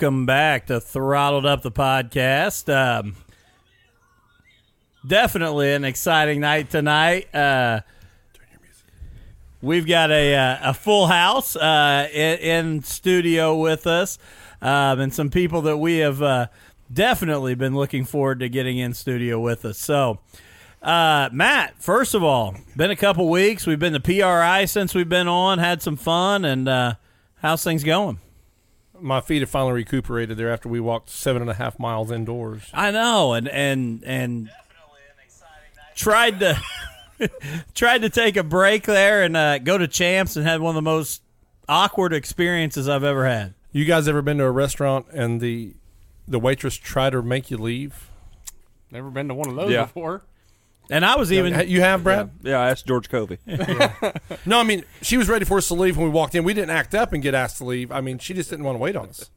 Welcome back to Throttled Up the podcast. Um, definitely an exciting night tonight. Uh, we've got a uh, a full house uh, in, in studio with us, um, and some people that we have uh, definitely been looking forward to getting in studio with us. So. Uh, Matt, first of all, been a couple weeks. We've been to PRI since we've been on, had some fun, and uh, how's things going? My feet have finally recuperated there after we walked seven and a half miles indoors. I know, and and and tried to tried to take a break there and uh, go to Champs and had one of the most awkward experiences I've ever had. You guys ever been to a restaurant and the the waitress tried to make you leave? Never been to one of those Yeah. before. And I was even you have, Brad? Yeah, I asked George Covey. No, I mean she was ready for us to leave when we walked in. We didn't act up and get asked to leave. I mean, she just didn't want to wait on us.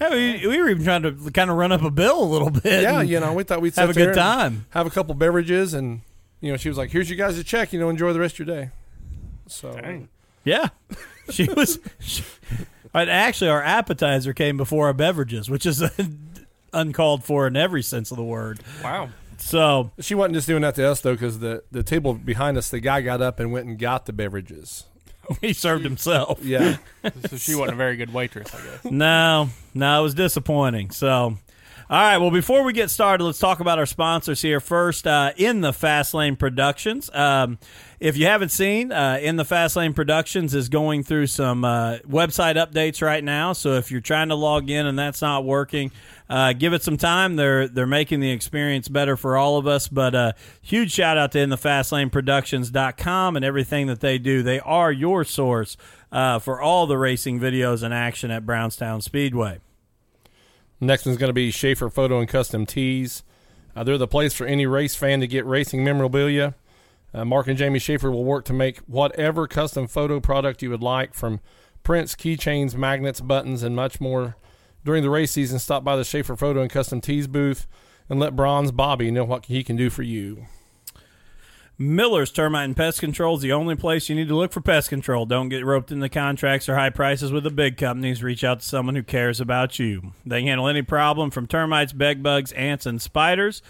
Yeah, we, we were even trying to kind of run up a bill a little bit. Yeah, you know, we thought we'd have a good time. have a couple beverages, and you know, she was like, "Here's you guys a check. You know, enjoy the rest of your day." So Dang. Yeah, she was. She, actually, our appetizer came before our beverages, which is uncalled for in every sense of the word. Wow. So she wasn't just doing that to us though, because the the table behind us, the guy got up and went and got the beverages. he served himself. Yeah, So she wasn't a very good waitress, I guess. No, no, it was disappointing. So, all right. Well, before we get started, let's talk about our sponsors here first. Uh, in the Fast Lane Productions. Um, if you haven't seen, uh, in the Fast Lane Productions is going through some uh, website updates right now. So if you're trying to log in and that's not working, uh, give it some time. They're they're making the experience better for all of us. But uh, huge shout out to in the fastlaneproductions.com and everything that they do. They are your source uh, for all the racing videos and action at Brownstown Speedway. Next one's going to be Schaefer Photo and Custom Tees. Uh, they're the place for any race fan to get racing memorabilia. Uh, Mark and Jamie Schaefer will work to make whatever custom photo product you would like, from prints, keychains, magnets, buttons, and much more. During the race season, stop by the Schaefer Photo and Custom Tees booth and let Bronze Bobby know what he can do for you. Miller's Termite and Pest Control is the only place you need to look for pest control. Don't get roped into contracts or high prices with the big companies. Reach out to someone who cares about you. They handle any problem from termites, bed bugs, ants, and spiders.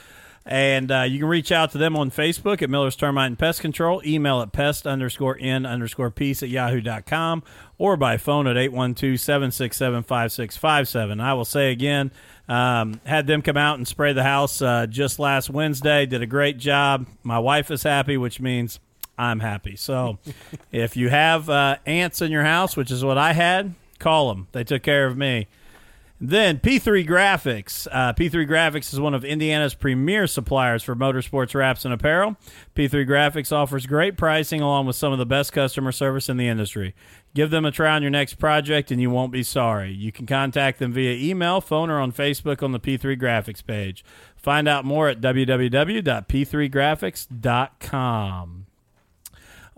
And uh, you can reach out to them on Facebook at Miller's Termite and Pest Control, email at pest underscore n underscore peace at yahoo.com, or by phone at 812 767 5657. I will say again, um, had them come out and spray the house uh, just last Wednesday. Did a great job. My wife is happy, which means I'm happy. So if you have uh, ants in your house, which is what I had, call them. They took care of me. Then P3 Graphix. Uh, P3 Graphix is one of Indiana's premier suppliers for motorsports wraps and apparel. P3 Graphix offers great pricing along with some of the best customer service in the industry. Give them a try on your next project and you won't be sorry. You can contact them via email, phone, or on Facebook on the P3 Graphix page. Find out more at www.p3graphix.com.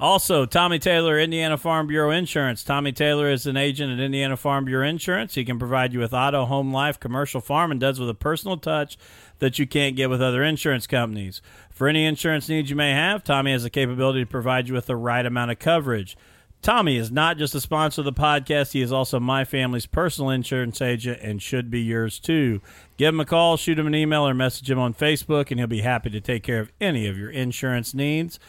Also, Tommy Taylor, Indiana Farm Bureau Insurance. Tommy Taylor is an agent at Indiana Farm Bureau Insurance. He can provide you with auto, home life, commercial, farm, and does with a personal touch that you can't get with other insurance companies. For any insurance needs you may have, Tommy has the capability to provide you with the right amount of coverage. Tommy is not just a sponsor of the podcast, he is also my family's personal insurance agent and should be yours too. Give him a call, shoot him an email, or message him on Facebook, and he'll be happy to take care of any of your insurance needs.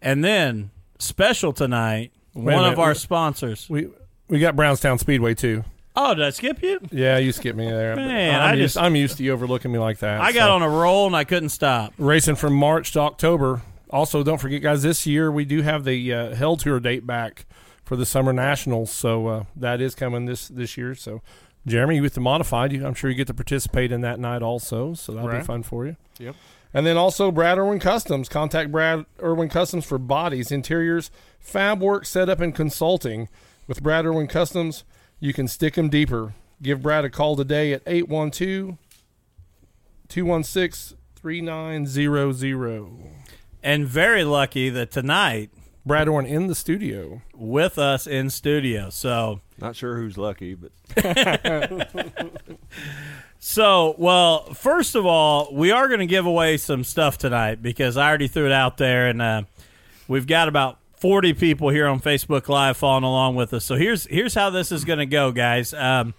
And then, special tonight, Wait one of our wait- sponsors. We we got Brownstown Speedway too. Oh, did I skip you? Yeah, you skipped me there. Man, I'm I used, just- I'm used to you overlooking me like that. I got so. on a roll and I couldn't stop. racing from March to October. Also, don't forget, guys, this year we do have the uh, Hell Tour date back for the Summer Nationals, so uh, that is coming this this year. So, Jeremy, you with the modified, I'm sure you get to participate in that night also, so that'll be fun for you. Yep. And then also Brad Irwin Customs. Contact Brad Irwin Customs for bodies, interiors, fab work, setup, and consulting. With Brad Irwin Customs, you can stick them deeper. Give Brad a call today at 812 216 3900. And very lucky that tonight Brad Irwin in the studio. with us in studio. So Not sure who's lucky, but So, well, first of all, we are going to give away some stuff tonight because I already threw it out there, and uh, we've got about forty people here on Facebook Live following along with us. So here's here's how this is going to go, guys. Um,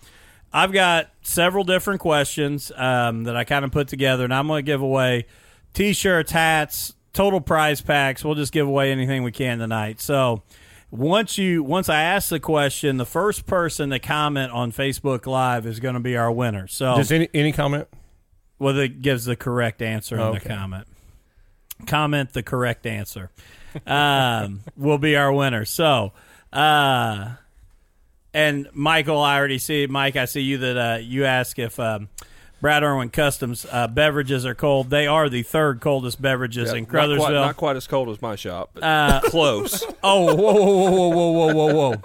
I've got several different questions um, that I kind of put together, and I'm going to give away T-shirts, hats, total prize packs. We'll just give away anything we can tonight. So once you once I ask the question, the first person to comment on Facebook Live is going to be our winner. So Just any any comment? well, it gives the correct answer in the comment. Comment the correct answer. Um, will be our winner. So, uh, and Michael, I already see Mike. I see you that uh, you ask if um, Brad Irwin Customs uh, beverages are cold. They are the third coldest beverages yeah, in Crothersville. Not quite, not quite, as cold as my shop, but uh, close. Oh, whoa, whoa, whoa, whoa, whoa, whoa,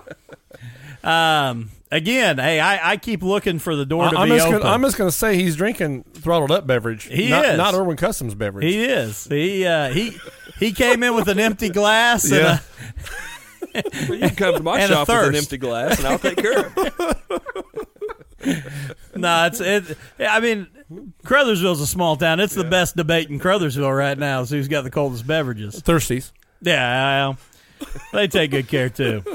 whoa. Um, again, hey, I, I, keep looking for the door I, to I'm be open. Gonna, I'm just going to say he's drinking throttled up beverage. He not, is not Irwin Customs beverage. He is. He uh, he he came in with an empty glass. Yeah. And a, well, you can come to my shop with an empty glass, and I'll take care of. no, it's it. I mean, Crothersville's a small town. It's the best debate in Crothersville right now. Is who's got the coldest beverages? Thirsties. Yeah, well, they take good care too.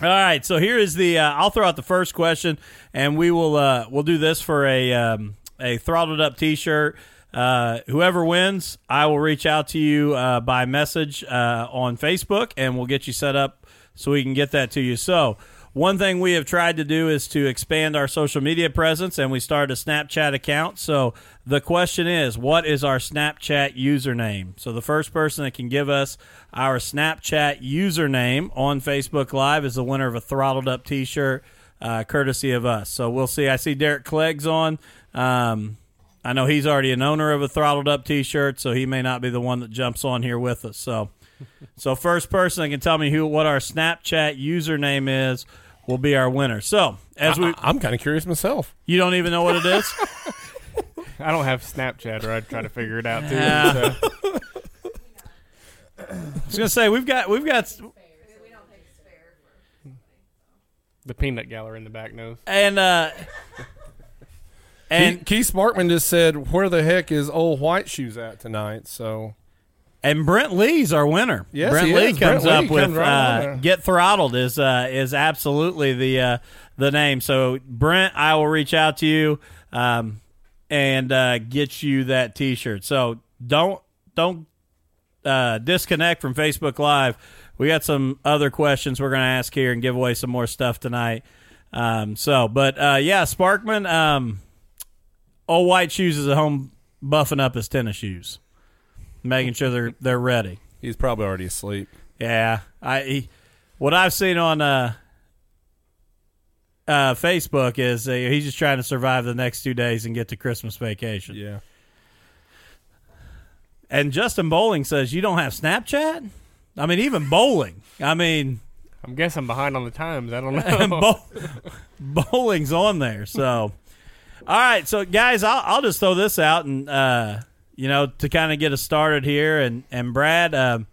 All right, so here is the. Uh, I'll throw out the first question, and we will uh, we'll do this for a um, a throttled up T-shirt. Uh, whoever wins, I will reach out to you uh, by message uh, on Facebook, and we'll get you set up so we can get that to you. So. One thing we have tried to do is to expand our social media presence, and we started a Snapchat account. So the question is, what is our Snapchat username? So the first person that can give us our Snapchat username on Facebook Live is the winner of a throttled up T-shirt, uh, courtesy of us. So we'll see. I see Derek Clegg's on. Um, I know he's already an owner of a throttled up T-shirt, so he may not be the one that jumps on here with us. So, so first person that can tell me who what our Snapchat username is will be our winner. So as we, I, am kind of curious myself. you don't even know what it is. I don't have Snapchat, or I'd try to figure it out too. Yeah. so. I was gonna say we've got we've got The peanut gallery in the back knows. and uh and And Keith Sparkman just said, "Where the heck is old white shoes at tonight?" So And Brent Lee's our winner. Yes, Brent he Lee is. comes Brent up Lee with comes right uh, "Get Throttled" is uh, is absolutely the uh, the name. So Brent, I will reach out to you um, and uh, get you that T-shirt. So don't don't uh, disconnect from Facebook Live. We got some other questions we're going to ask here and give away some more stuff tonight. Um, so, but uh, yeah, Sparkman, um, old white shoes is at home buffing up his tennis shoes, making sure they're they're ready. he's probably already asleep. Yeah, I he, what I've seen on uh, uh, Facebook is uh, he's just trying to survive the next two days and get to Christmas vacation. Yeah. And Justin Bowling says you don't have Snapchat. I mean, even bowling. I mean, I'm guessing behind on the times. I don't know. Bow- bowling's on there. So, all right. So, guys, I'll, I'll just throw this out and, uh, you know, to kind of get us started here. And, and Brad, um,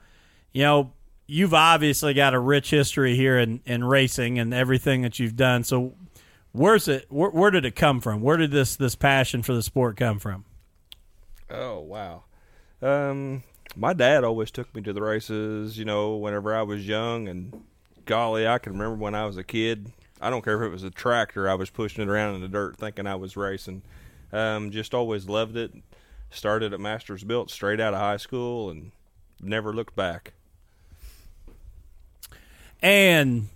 you know, you've obviously got a rich history here in, in racing and everything that you've done. So, where's it? Where, where did it come from? Where did this this passion for the sport come from? Oh wow. Um, my dad always took me to the races. You know, whenever I was young, and golly, I can remember when I was a kid. I don't care if it was a tractor, I was pushing it around in the dirt, thinking I was racing. Um, just always loved it. Started at Masters Built straight out of high school, and never looked back. And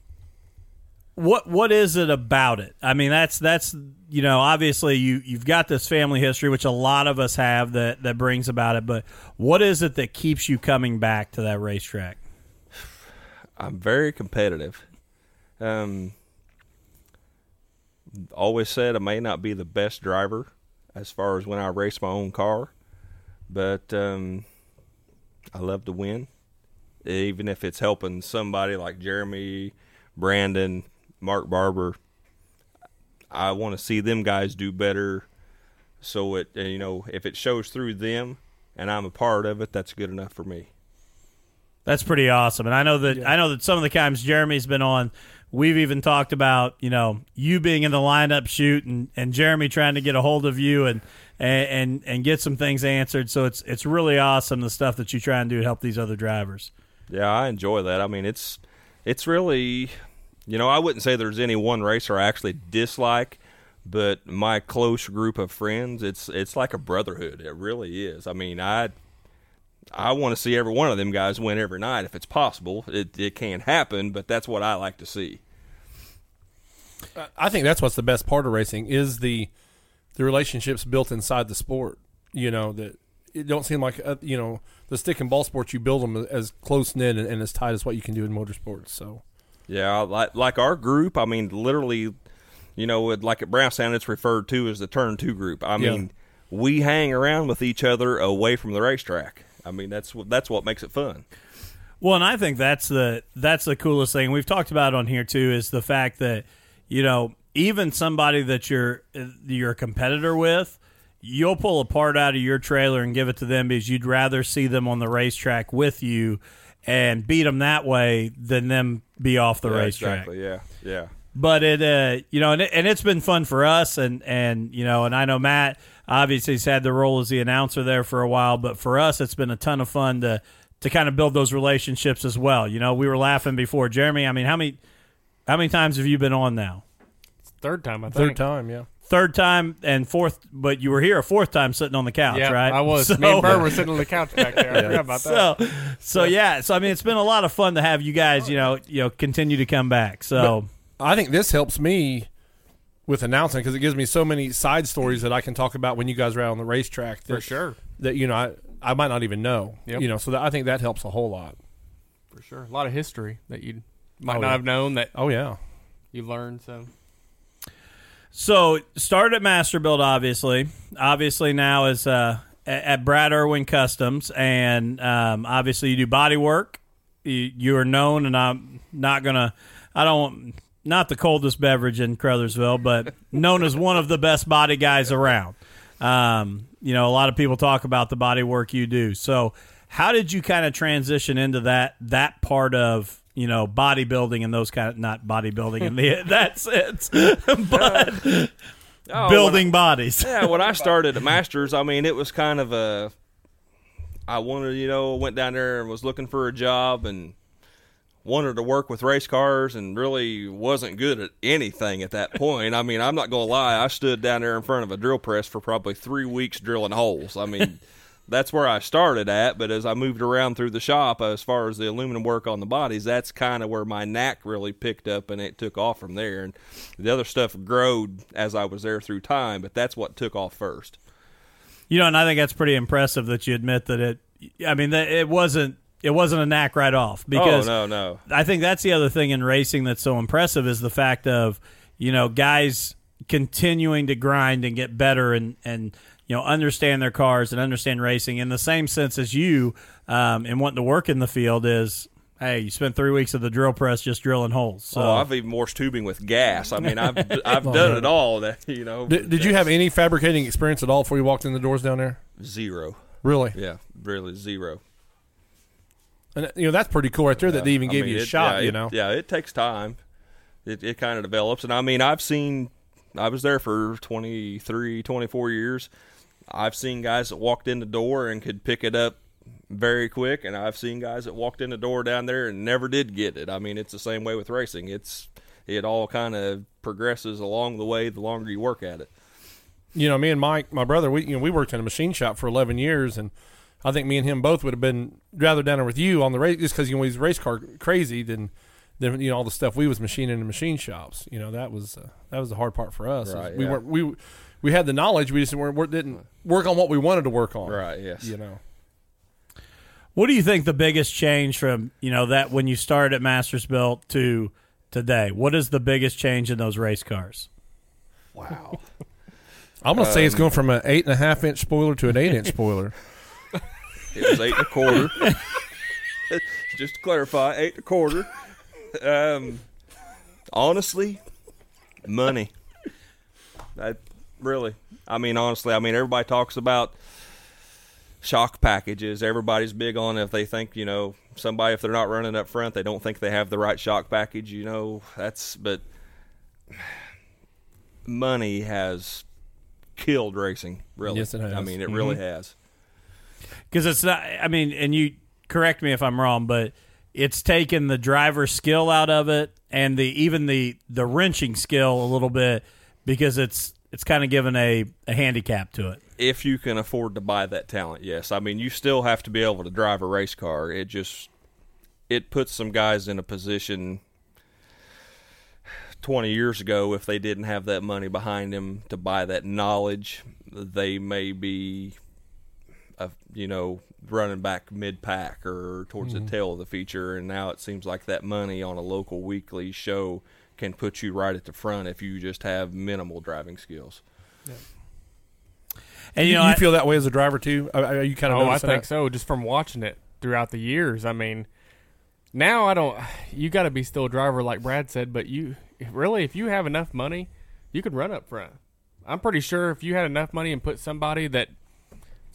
what what is it about it? I mean, that's that's you know, obviously you you've got this family history, which a lot of us have that that brings about it. But what is it that keeps you coming back to that racetrack? I'm very competitive. Um, always said I may not be the best driver as far as when I race my own car, but um, I love to win. Even if it's helping somebody like Jeremy, Brandon, Mark Barber, I want to see them guys do better. So it, you know, if it shows through them and I'm a part of it, that's good enough for me. That's pretty awesome. And I know that I know that some of the times Jeremy's been on, we've even talked about, you know, you being in the lineup shoot and, and Jeremy trying to get a hold of you and, and and get some things answered. So it's it's really awesome the stuff that you try and do to help these other drivers. Yeah, I enjoy that. I mean, it's it's really, you know, I wouldn't say there's any one racer I actually dislike, but my close group of friends, it's it's like a brotherhood. It really is. I mean, I I want to see every one of them guys win every night if it's possible. It it can't happen, but that's what I like to see. I think that's what's the best part of racing is the the relationships built inside the sport. You know that it don't seem like uh, you know the stick and ball sports you build them as close knit and, and as tight as what you can do in motorsports. So Yeah, like like our group. I mean, literally, you know, with- like at Brownstown, it's referred to as the Turn Two group. I Yeah. mean, we hang around with each other away from the racetrack. I mean, that's what that's what makes it fun. Well, and I think that's the that's the coolest thing we've talked about on here too is the fact that you know even somebody that you're you're a competitor with, you'll pull a part out of your trailer and give it to them because you'd rather see them on the racetrack with you and beat them that way than them be off the Yeah, racetrack. Exactly. Yeah. Yeah. but it uh you know and, it, and it's been fun for us and and you know and i know matt obviously he's had the role as the announcer there for a while but for us it's been a ton of fun to to kind of build those relationships as well you know we were laughing before jeremy i mean how many how many times have you been on now Third time, I think. third time, yeah. third time and fourth but you were here a fourth time sitting on the couch Yeah, right I was. So- Me and Burr were sitting on the couch back there. I forgot about that. so so yeah so i mean it's been a lot of fun to have you guys you know you know continue to come back so I think this helps me with announcing because it gives me so many side stories that I can talk about when you guys are out on the racetrack. That, For sure. That you know I I might not even know. Yep. You know, so that, I think that helps a whole lot. For sure. A lot of history that you might Oh, not yeah. have known that Oh yeah. you learned. So So started at Masterbuilt, obviously. Obviously now is uh, at at Brad Irwin Customs, and um, obviously you do body work. You, you are known, and I'm not gonna. I don't. Not the coldest beverage in Crothersville, but known as one of the best body guys around. Um, you know, a lot of people talk about the body work you do. So, how did you kind of transition into that that part of you know bodybuilding and those kind of not bodybuilding in the that sense, but Oh, building bodies. yeah, when I started at Masters, I mean, it was kind of a. I wanted, you know, went down there and was looking for a job and wanted to work with race cars and really wasn't good at anything at that point. I mean, I'm not going to lie. I stood down there in front of a drill press for probably three weeks drilling holes. I mean, that's where I started at. But as I moved around through the shop, as far as the aluminum work on the bodies, that's kind of where my knack really picked up and it took off from there. And the other stuff growed as I was there through time, but that's what took off first. You know, and I think that's pretty impressive that you admit that it. I mean, that it wasn't it wasn't a knack right off because oh, no, no. I think that's the other thing in racing that's so impressive is the fact of you know guys continuing to grind and get better and and you know understand their cars and understand racing in the same sense as you um, and wanting to work in the field is hey you spent three weeks at the drill press just drilling holes so oh, I've even washed tubing with gas. I mean, I've I've done it all. That you know. Did, did you have any fabricating experience at all before you walked in the doors down there? zero? Really? Yeah, really zero. And you know that's pretty cool right there that they even I gave mean, you a it- shot. yeah, you it- know. yeah, it takes time. It it kind of develops, and I mean, I've seen. I was there for 23, 24 years. I've seen guys that walked in the door and could pick it up very quick, and I've seen guys that walked in the door down there and never did get it. I mean, it's the same way with racing. It's it all kind of progresses along the way the longer you work at it. you know, me and Mike, my brother, we you know we worked in a machine shop for eleven years, and I think me and him both would have been rather down there with you on the race just because you know he's race car crazy than than you know all the stuff we was machining in machine shops. You know that was uh, that was the hard part for us. Right, we yeah. weren't we we had the knowledge, we just weren't, weren't didn't work on what we wanted to work on. Right. Yes. You know. What do you think the biggest change from you know that when you started at Masters Built to today? What is the biggest change in those race cars? Wow. I'm gonna say it's Um, going from an eight and a half inch spoiler to an eight inch spoiler. It was eight and a quarter. Just to clarify, eight and a quarter. Um, honestly, money. I really. I mean, honestly, I mean, everybody talks about shock packages. Everybody's big on if they think you know somebody if they're not running up front, they don't think they have the right shock package. You know, that's but money has killed racing. Really, Yes, it has. I mean, it really has. Because it's not. I mean, and you correct me if I'm wrong, but it's taken the driver's skill out of it and the even the the wrenching skill a little bit because it's it's kind of given a, a handicap to it. if you can afford to buy that talent, yes. I mean, you still have to be able to drive a race car. It just it puts some guys in a position 20 years ago if they didn't have that money behind them to buy that knowledge, they may be uh, you know, running back mid-pack or towards the tail of the feature and now it seems like that money on a local weekly show can put you right at the front if you just have minimal driving skills. And you You, know, I- feel that way as a driver too? Are, are you kind of? Oh, I noticing think that? so. Just from watching it throughout the years. I mean, now I don't. You got to be still a driver, like Brad said. But you really, if you have enough money, you could run up front. I'm pretty sure if you had enough money and put somebody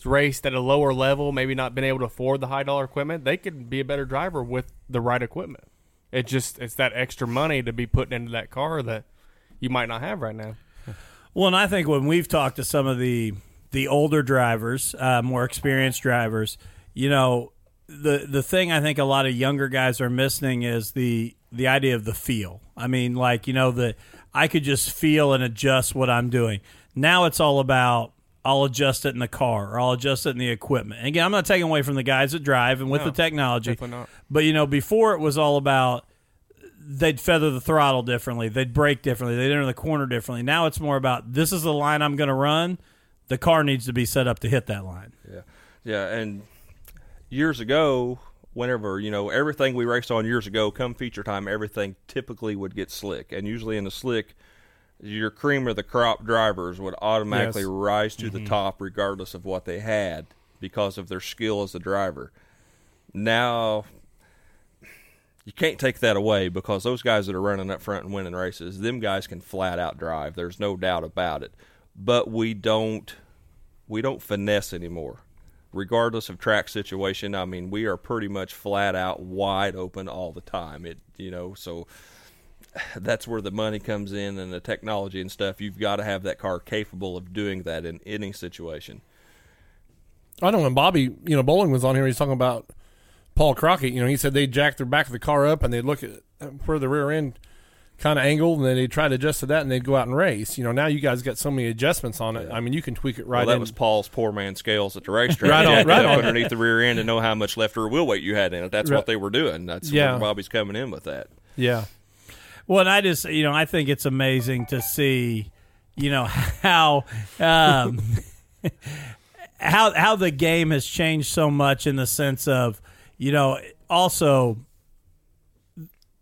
raced at a lower level, maybe not been able to afford the high dollar equipment, they could be a better driver with the right equipment. It just it's that extra money to be putting into that car that you might not have right now. Well, and I think when we've talked to some of the the older drivers, uh, more experienced drivers, you know, the the thing I think a lot of younger guys are missing is the the idea of the feel. I mean, like you know, the I could just feel and adjust what I'm doing. Now it's all about I'll adjust it in the car or I'll adjust it in the equipment. And again, I'm not taking away from the guys that drive and with No, the technology, but you know, before it was all about they'd feather the throttle differently, they'd brake differently, they'd enter the corner differently. Now it's more about this is the line I'm going to run. The car needs to be set up to hit that line. Yeah, yeah, and years ago, whenever you know everything we raced on years ago, come feature time, everything typically would get slick, and usually in the slick, your cream of the crop drivers would automatically Yes. rise to the mm-hmm. top, regardless of what they had, because of their skill as a driver. Now. You can't take that away because those guys that are running up front and winning races, them guys can flat out drive. There's no doubt about it. But we don't we don't finesse anymore. Regardless of track situation, I mean, we are pretty much flat out wide open all the time. It, you know, so that's where the money comes in and the technology and stuff. You've got to have that car capable of doing that in any situation. I don't know when Bobby, you know, Bowling was on here, he's talking about Paul Crockett. You know, he said they jack their back of the car up and they'd look at where the rear end kind of angled, and then they'd try to adjust to that, and they'd go out and race. You know, now you guys got so many adjustments on it. I mean, you can tweak it right. well, that in. was Paul's poor man scales at the racetrack. Right on, right on. underneath the rear end to know how much left rear wheel weight you had in it. That's Right. what they were doing. That's Yeah. where Bobby's coming in with that. yeah. Well, and I just, you know, I think it's amazing to see, you know, how um, how how the game has changed so much in the sense of, you know, also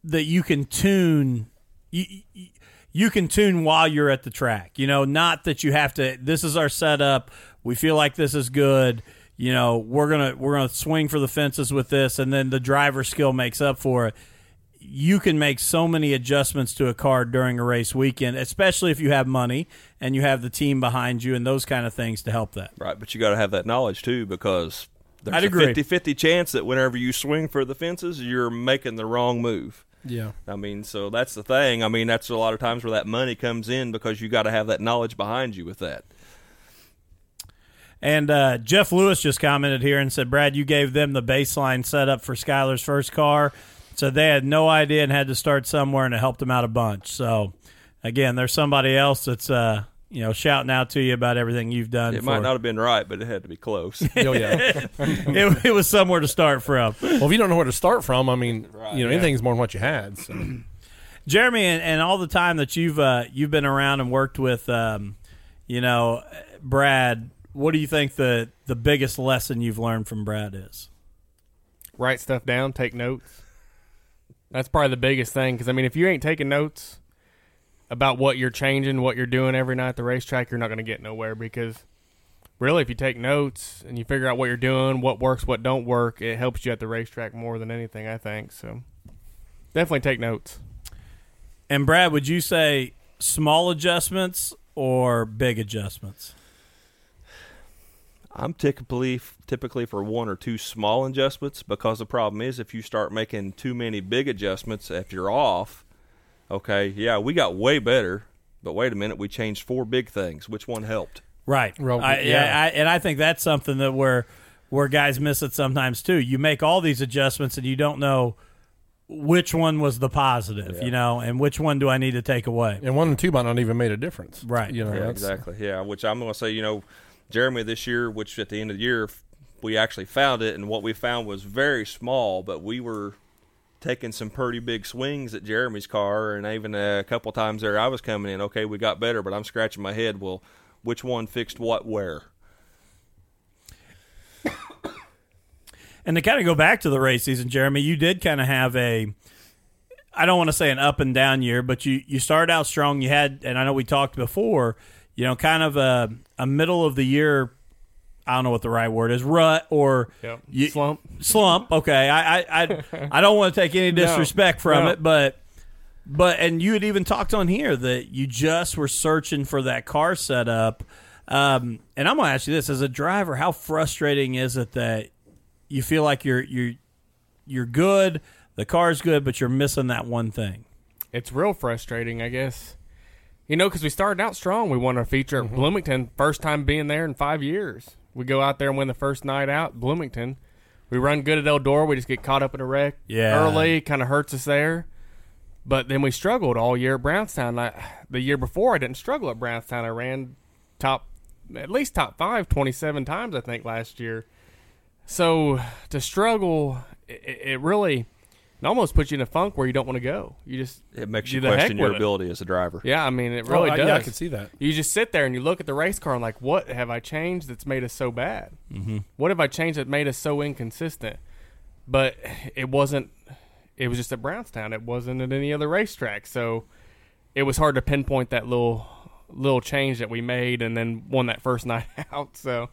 that you can tune you, you- can tune while you're at the track. You know, not that you have to this is our setup. We feel like this is good. You know, we're to we're to swing for the fences with this and then the driver skill makes up for it. You can make so many adjustments to a car during a race weekend, especially if you have money and you have the team behind you and those kind of things to help that. Right, but you got to have that knowledge too because there's I'd a agree. 50-50 chance that whenever you swing for the fences, you're making the wrong move. Yeah. I mean, so that's the thing. I mean, that's a lot of times where that money comes in because you got to have that knowledge behind you with that. And uh, Jeff Lewis just commented here and said, Brad, you gave them the baseline setup for Skylar's first car. So they had no idea and had to start somewhere, and it helped them out a bunch. So, again, there's somebody else that's, uh, you know, shouting out to you about everything you've done. It for- might not have been right, but it had to be close. Oh yeah. it, it was somewhere to start from. well, if you don't know where to start from, I mean, Right, you know, yeah. anything's more than what you had. So. Jeremy, and, and all the time that you've uh, you've been around and worked with, um, you know, Brad, what do you think the the biggest lesson you've learned from Brad is? write stuff down, take notes. That's probably the biggest thing because I mean, if you ain't taking notes about what you're changing, what you're doing every night at the racetrack, you're not going to get nowhere. Because really, if you take notes and you figure out what you're doing, what works, what don't work, it helps you at the racetrack more than anything. I think so. Definitely take notes. And Brad, would you say small adjustments or big adjustments? I'm typically typically for one or two small adjustments because the problem is if you start making too many big adjustments, if you're off, okay, yeah, we got way better, but wait a minute, we changed four big things. Which one helped? Right. I, yeah. yeah. I, and I think that's something that where where guys miss it sometimes too. You make all these adjustments and you don't know which one was the positive, you know, and which one do I need to take away? And one and two might not even made a difference. Right. You know, Yeah, exactly. Yeah, which I'm going to say, you know, Jeremy this year, which at the end of the year we actually found it, and what we found was very small, but we were taking some pretty big swings at Jeremy's car, and even a couple times there I was coming in. Okay, we got better, but I'm scratching my head. Well, which one fixed what where? And to kind of go back to the race season, Jeremy, you did kind of have a, I don't want to say an up and down year, but you you started out strong. You had, and I know we talked before, you know, kind of a a middle of the year. I don't know what the right word is, rut or Yep. you- Slump. slump. Okay, I I I, I don't want to take any disrespect from no. it, but but and you had even talked on here that you just were searching for that car setup. Um, and I'm gonna ask you this: as a driver, how frustrating is it that you feel like you're you're you're good, the car's good, but you're missing that one thing? it's real frustrating, I guess. You know, because we started out strong. We won our feature at Bloomington, first time being there in five years. We go out there and win the first night out, Bloomington. We run good at Eldora. We just get caught up in a wreck Yeah. early, kind of hurts us there. But then we struggled all year at Brownstown. I, the year before, I didn't struggle at Brownstown. I ran top, at least top five, 27 times, I think, last year. So to struggle, it, it really it almost puts you in a funk where you don't want to go. You just It makes you question your with it. ability as a driver. Yeah, I mean, it Oh, really I- does. Yeah, I can see that. You just sit there and you look at the race car and like, what have I changed that's made us so bad? Mm-hmm. What have I changed that made us so inconsistent? But it wasn't. It was just at Brownstown. It wasn't at any other racetrack. So it was hard to pinpoint that little little change that we made and then won that first night out. So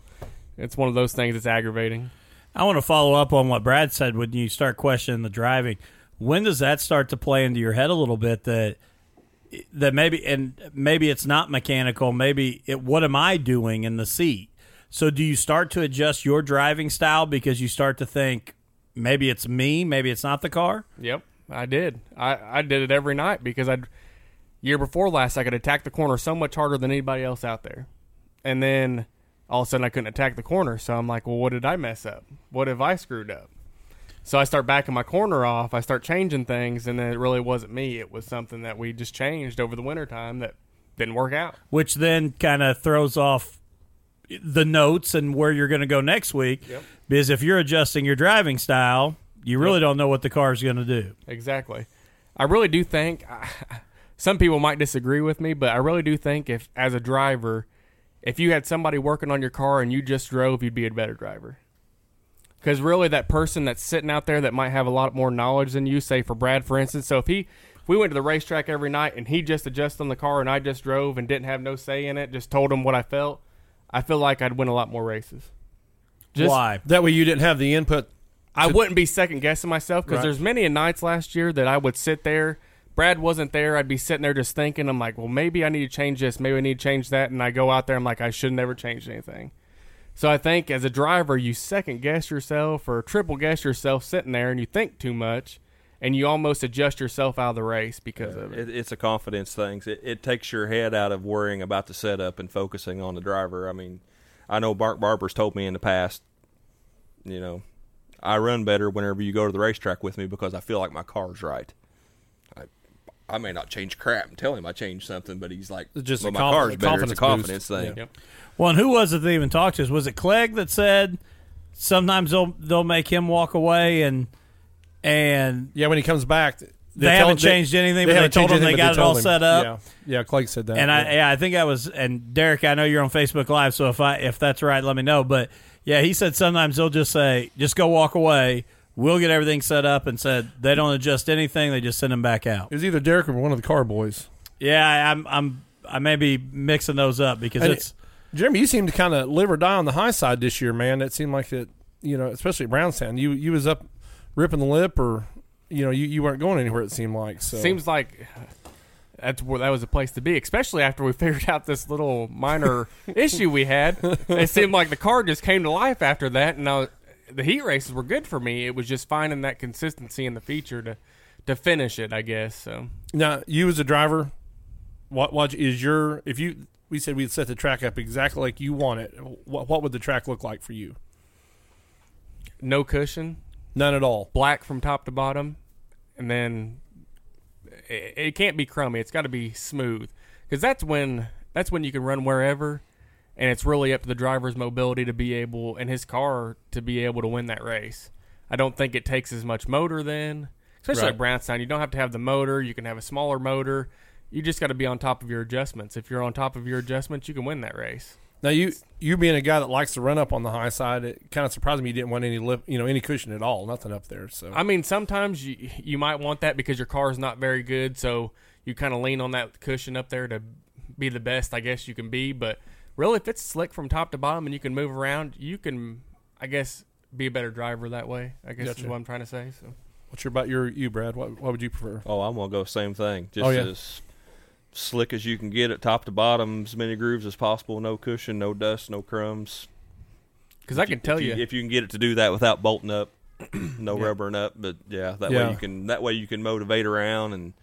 it's one of those things that's aggravating. I want to follow up on what Brad said when you start questioning the driving. When does that start to play into your head a little bit that that maybe and maybe it's not mechanical, maybe it what am I doing in the seat? So do you start to adjust your driving style because you start to think maybe it's me, maybe it's not the car? Yep, I did. I, I did it every night because I year before last I could attack the corner so much harder than anybody else out there, and then all of a sudden I couldn't attack the corner. So I'm like, well, what did I mess up? What have I screwed up? So I start backing my corner off. I start changing things, and then it really wasn't me. It was something that we just changed over the winter time that didn't work out. Which then kind of throws off the notes and where you're going to go next week. Yep. Because if you're adjusting your driving style, you really don't know what the car's going to do. Exactly. I really do think some people might disagree with me, but I really do think if as a driver, if you had somebody working on your car and you just drove, you'd be a better driver. Because really, that person that's sitting out there that might have a lot more knowledge than you, say for Brad, for instance. So if he, if we went to the racetrack every night and he just adjusted on the car and I just drove and didn't have no say in it, just told him what I felt, I feel like I'd win a lot more races. Just, Why? That way you didn't have the input. I wouldn't be second guessing myself because Right. there's many a nights last year that I would sit there. Brad wasn't there. I'd be sitting there just thinking. I'm like, well, maybe I need to change this. Maybe I need to change that. And I go out there. I'm like, I should never change anything. So I think as a driver, you second guess yourself or triple guess yourself sitting there, and you think too much, and you almost adjust yourself out of the race because of it. It, it's a confidence thing. It, it takes your head out of worrying about the setup and focusing on the driver. I mean, I know Mark Barber's told me in the past, you know, I run better whenever you go to the racetrack with me because I feel like my car's right. I, I may not change crap and tell him I changed something, but he's like, just well, my conf- car's better. It's a confidence confidence boost. thing. Yeah. Yep. Well, and who was it that even talked to us? Was it Clegg that said sometimes they'll they'll make him walk away and and Yeah, when he comes back, they, they haven't him- changed anything, but they haven't told him they got but it all him. set up. Yeah, yeah, Clegg said that. and yeah. I yeah I think I was and Derek I know you're on Facebook Live so if I if that's right let me know but yeah he said sometimes they'll just say just go walk away we'll get everything set up and said they don't adjust anything they just send them back out it was either Derek or one of the Carr boys. yeah I, I'm I'm I may be mixing those up because And it's Jeremy, you seem to kind of live or die on the high side this year, man. It seemed like that, you know, especially at Brownstown, you you was up ripping the lip, or you know, you, you weren't going anywhere. It seemed like so. Seems like uh, that's where that was a place to be, especially after we figured out this little minor issue we had. It seemed like the car just came to life after that, and I was, the heat races were good for me. It was just finding that consistency in the feature to to finish it, I guess. So now you as a driver, what what is your if you we said we'd set the track up exactly like you want it. What what would the track look like for you? no cushion, None at all. black from top to bottom, and then it, it can't be crummy. It's got to be smooth because that's when that's when you can run wherever, and it's really up to the driver's mobility to be able and his car to be able to win that race. I don't think it takes as much motor then, especially Right. like Brownstown. You don't have to have the motor. You can have a smaller motor. You just got to be on top of your adjustments. If you're on top of your adjustments, you can win that race. Now you you being a guy that likes to run up on the high side, it kind of surprised me you didn't want any lip, you know, any cushion at all, nothing up there. So I mean, sometimes you you might want that because your car is not very good, so you kind of lean on that cushion up there to be the best, I guess you can be. But really, if it's slick from top to bottom and you can move around, you can, I guess, be a better driver that way. I guess is what I'm trying to say. So what's your about your you, Brad? What what would you prefer? Oh, I'm gonna go same thing. Oh, Just Oh, yeah. as slick as you can get it, top to bottom, as many grooves as possible. No cushion, no dust, no crumbs. because I can tell if you, if you can get it to do that without bolting up, no Yeah. rubbering up. But yeah, that Yeah. way you can that way you can motivate around and.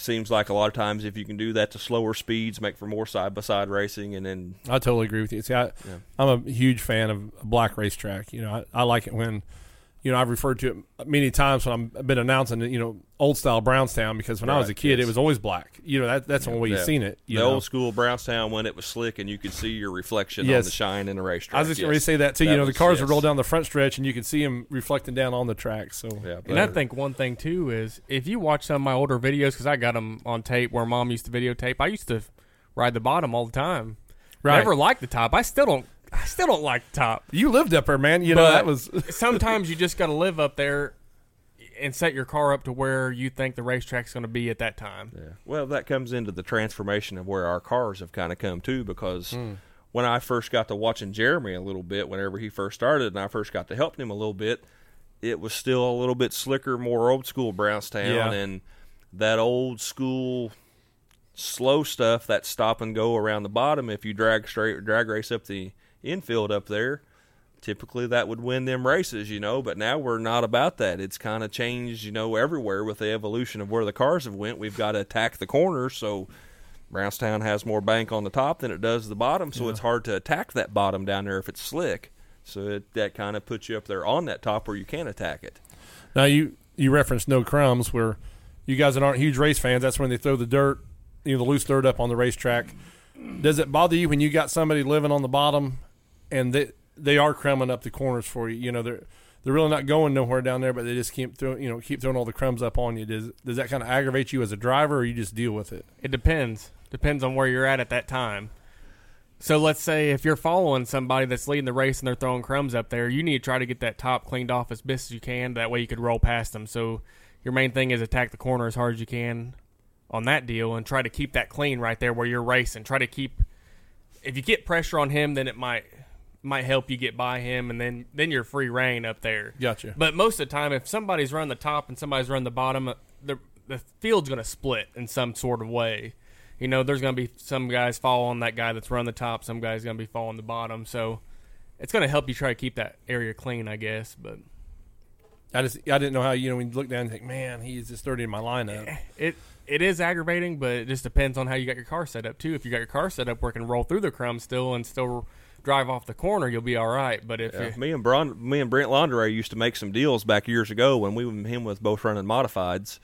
Seems like a lot of times if you can do that to slower speeds, make for more side by side racing, and then I totally agree with you. See, I, Yeah. I'm a huge fan of a black racetrack. You know, I, I like it when, you know, I've referred to it many times when I'm- I've been announcing, you know, old style Brownstown because when I was a Right, kid, it was always black. You know, that that's the only way Yeah. you've seen it. You the know? old school Brownstown when it was slick and you could see your reflection on the shine in the racetrack. I was just yes. going to say that too. That you know, the was- cars would roll down the front stretch and you could see them reflecting down on the track. So Yeah, and I think one thing too is if you watch some of my older videos, because I got them on tape where Mom used to videotape. I used to ride the bottom all the time. Right. Never liked the top. I still don't. I still don't like top. you lived up there, man. You know, that was sometimes you just got to live up there and set your car up to where you think the racetrack's going to be at that time. Yeah. Well, that comes into the transformation of where our cars have kind of come to because hmm. when I first got to watching Jeremy a little bit, whenever he first started, and I first got to helping him a little bit, it was still a little bit slicker, more old school Brownstown, Yeah. and that old school slow stuff, that stop and go around the bottom. If you drag straight, drag race up the infield up there. Typically, that would win them races, you know. But now we're not about that. It's kind of changed, you know, everywhere with the evolution of where the cars have went. We've got to attack the corners, so Brownstown has more bank on the top than it does the bottom, so it's hard to attack that bottom down there if it's slick. So it, that kind of puts you up there on that top where you can attack it. Now you you referenced no crumbs, where you guys that aren't huge race fans, that's when they throw the dirt, you know, the loose dirt up on the racetrack. Does it bother you when you got somebody living on the bottom, and they they are crumbing up the corners for you? You know, they're they're really not going nowhere down there, but they just keep throwing you know keep throwing all the crumbs up on you. Does does that kind of aggravate you as a driver, or you just deal with it? It depends. Depends on where you're at at that time. So let's say if you're following somebody that's leading the race and they're throwing crumbs up there, you need to try to get that top cleaned off as best as you can. That way you could roll past them. So your main thing is attack the corner as hard as you can on that deal and try to keep that clean right there where you're racing. Try to keep if you get pressure on him, then it might might help you get by him, and then then you're free reign up there. Gotcha. But most of the time, if somebody's running the top and somebody's running the bottom, uh, the the field's going to split in some sort of way. You know, there's going to be some guys following that guy that's running the top, some guys going to be following the bottom. So it's going to help you try to keep that area clean, I guess. But I just I didn't know how you know when you look down and think, man, he's just dirty in my lineup. it it is aggravating, but it just depends on how you got your car set up too. If you got your car set up where it can roll through the crumbs still and still drive off the corner, you'll be all right. But if Yeah, me and Bron, me and Brent Laundrie used to make some deals back years ago when we and him was both running modifieds.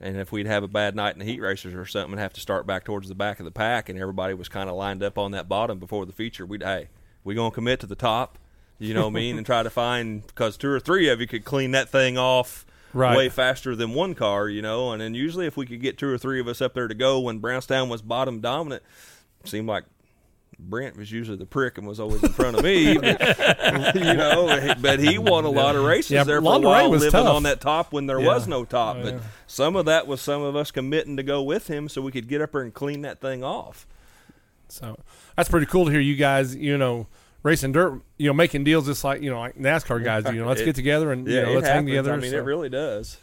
And if we'd have a bad night in the heat racers or something and have to start back towards the back of the pack and everybody was kind of lined up on that bottom before the feature, we'd, hey, we going to commit to the top, you know what I mean? And try to find, because two or three of you could clean that thing off Right. way faster than one car, you know? And then usually if we could get two or three of us up there to go when Brownstown was bottom dominant, seemed like Brent was usually the prick and was always in front of me. But, you know, but he won a lot of races Yeah, there for a while, was living tough. on that top when there Yeah. was no top. Oh, but yeah. some of that was some of us committing to go with him so we could get up there and clean that thing off. So that's pretty cool to hear you guys, you know, racing dirt, you know, making deals just like you know, like NASCAR guys. You know, let's It- get together and you know, let's hang together. I mean, so- it really does.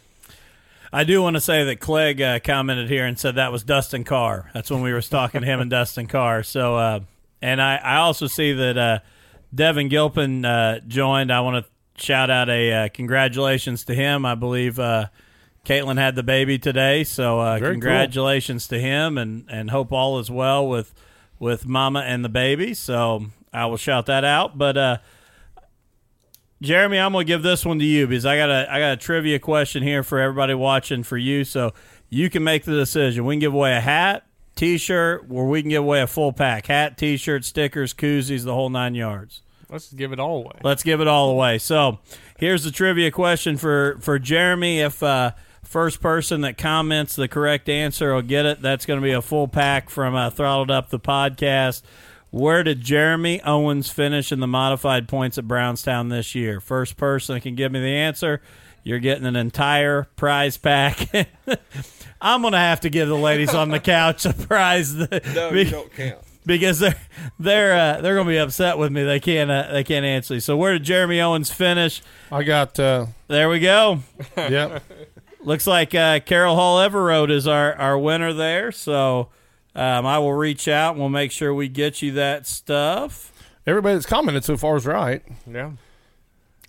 I do want to say that Clegg uh, commented here and said that was Dustin Carr. That's when we were talking to him and Dustin Carr. So, uh, and I, I also see that uh, Devin Gilpin uh, joined. I want to shout out a uh, congratulations to him. I believe uh, Caitlin had the baby today, so uh, Very cool. congratulations to him, and and hope all is well with with Mama and the baby. So I will shout that out, but. Uh, Jeremy, I'm gonna give this one to you because I got a I got a trivia question here for everybody watching for you, so you can make the decision. We can give away a hat, T-shirt, where we can give away a full pack: hat, T-shirt, stickers, koozies, the whole nine yards. Let's give it all away. Let's give it all away. So here's the trivia question for for Jeremy. If uh, first person that comments the correct answer will get it, that's going to be a full pack from uh, Throttled Up the podcast. Where did Jeremy Owens finish in the modified points at Brownstown this year? First person that can give me the answer, you're getting an entire prize pack. I'm gonna have to give the ladies on the couch a prize. No, you don't count. because they're they're uh, they're gonna be upset with me. They can't uh, they can't answer. So where did Jeremy Owens finish? I got. Uh, There we go. yep. Looks like uh, Carol Hall Everroad is our our winner there. So um, I will reach out and we'll make sure we get you that stuff. Everybody that's commented so far is right. Yeah.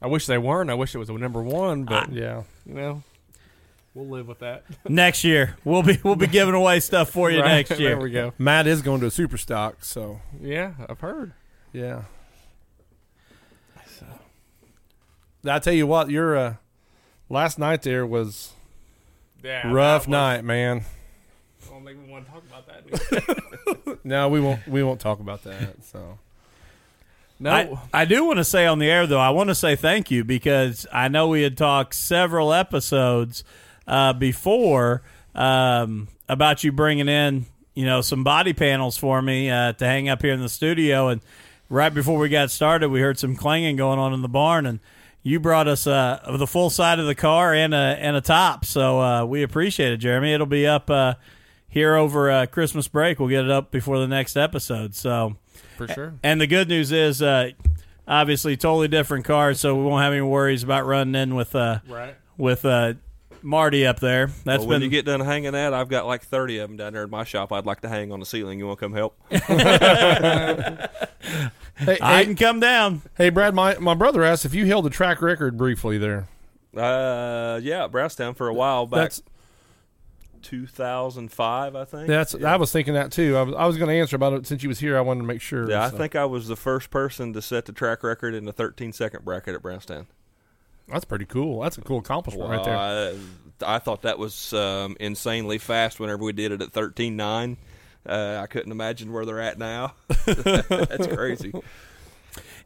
I wish they weren't. I wish it was a number one, but Yeah. you know, we'll live with that. Next year we'll be we'll be giving away stuff for you Right, next year. There we go. Matt is going to a super stock, so Yeah, I've heard. yeah. I tell you what, your uh, last night there was Yeah, rough night, man. Don't make me want to talk about that. No, we won't. We won't talk about that. So no, I, I do want to say on the air though, I want to say thank you because I know we had talked several episodes uh, before um, about you bringing in you know some body panels for me uh, to hang up here in the studio, and right before we got started, we heard some clanging going on in the barn, and you brought us uh, the full side of the car and a and a top, so uh, we appreciate it, Jeremy. It'll be up uh, here over uh, Christmas break. We'll get it up before the next episode, so. for sure. And the good news is, uh, obviously, totally different cars, so we won't have any worries about running in with uh, Right. with uh, Marty up there. That's Well, when been you get done hanging that, I've got like 30 of them down there in my shop. I'd like to hang on the ceiling. You want to come help? hey, I hey, can come down. hey, Brad, my my brother asked if you held a track record briefly there. Uh, yeah, Brownstown for a while back. That's 2005, I think. that's. I was thinking that too. I was I was going to answer about it since you was here. I wanted to make sure. Yeah, I think I was the first person to set the track record in the 13 second bracket at Brownstown. That's pretty cool. That's a cool accomplishment right there. I, I thought that was um, insanely fast whenever we did it at 13.9. Uh, I couldn't imagine where they're at now. That's crazy.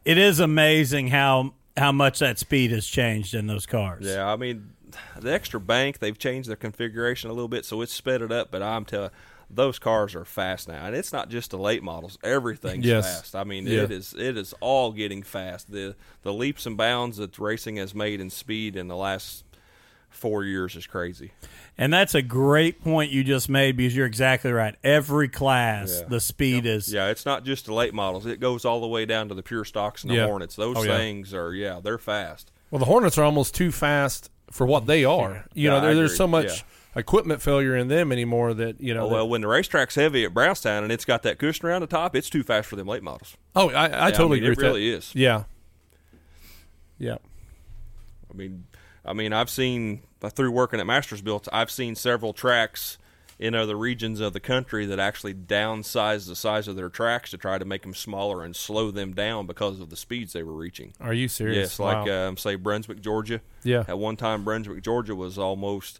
It is amazing how how much that speed has changed in those cars. Yeah, I mean, the extra bank, they've changed their configuration a little bit, so it's sped it up, but I'm telling those cars are fast now. And it's not just the late models. Everything's Yes. fast. I mean, Yeah. it is it is all getting fast. The the leaps and bounds that racing has made in speed in the last four years is crazy. And that's a great point you just made because you're exactly right. Every class, Yeah. the speed is Yeah, it's not just the late models. It goes all the way down to the pure stocks and the Yeah. Hornets. Those Oh, yeah. things are yeah, they're fast. Well, the Hornets are almost too fast for what they are. You Yeah, know, there, there's so much equipment failure in them anymore that you know. Oh, well, when the racetrack's heavy at Brownstown and it's got that cushion around the top, it's too fast for them late models. oh, I, I Yeah, totally mean, agree It really that. is. Yeah. Yeah. I mean, I mean, I've seen through working at Mastersbuilt, I've seen several tracks in other regions of the country that actually downsize the size of their tracks to try to make them smaller and slow them down because of the speeds they were reaching. Are you serious? Yes, like Wow. um, say Brunswick, Georgia. yeah. At one time, Brunswick, Georgia was almost.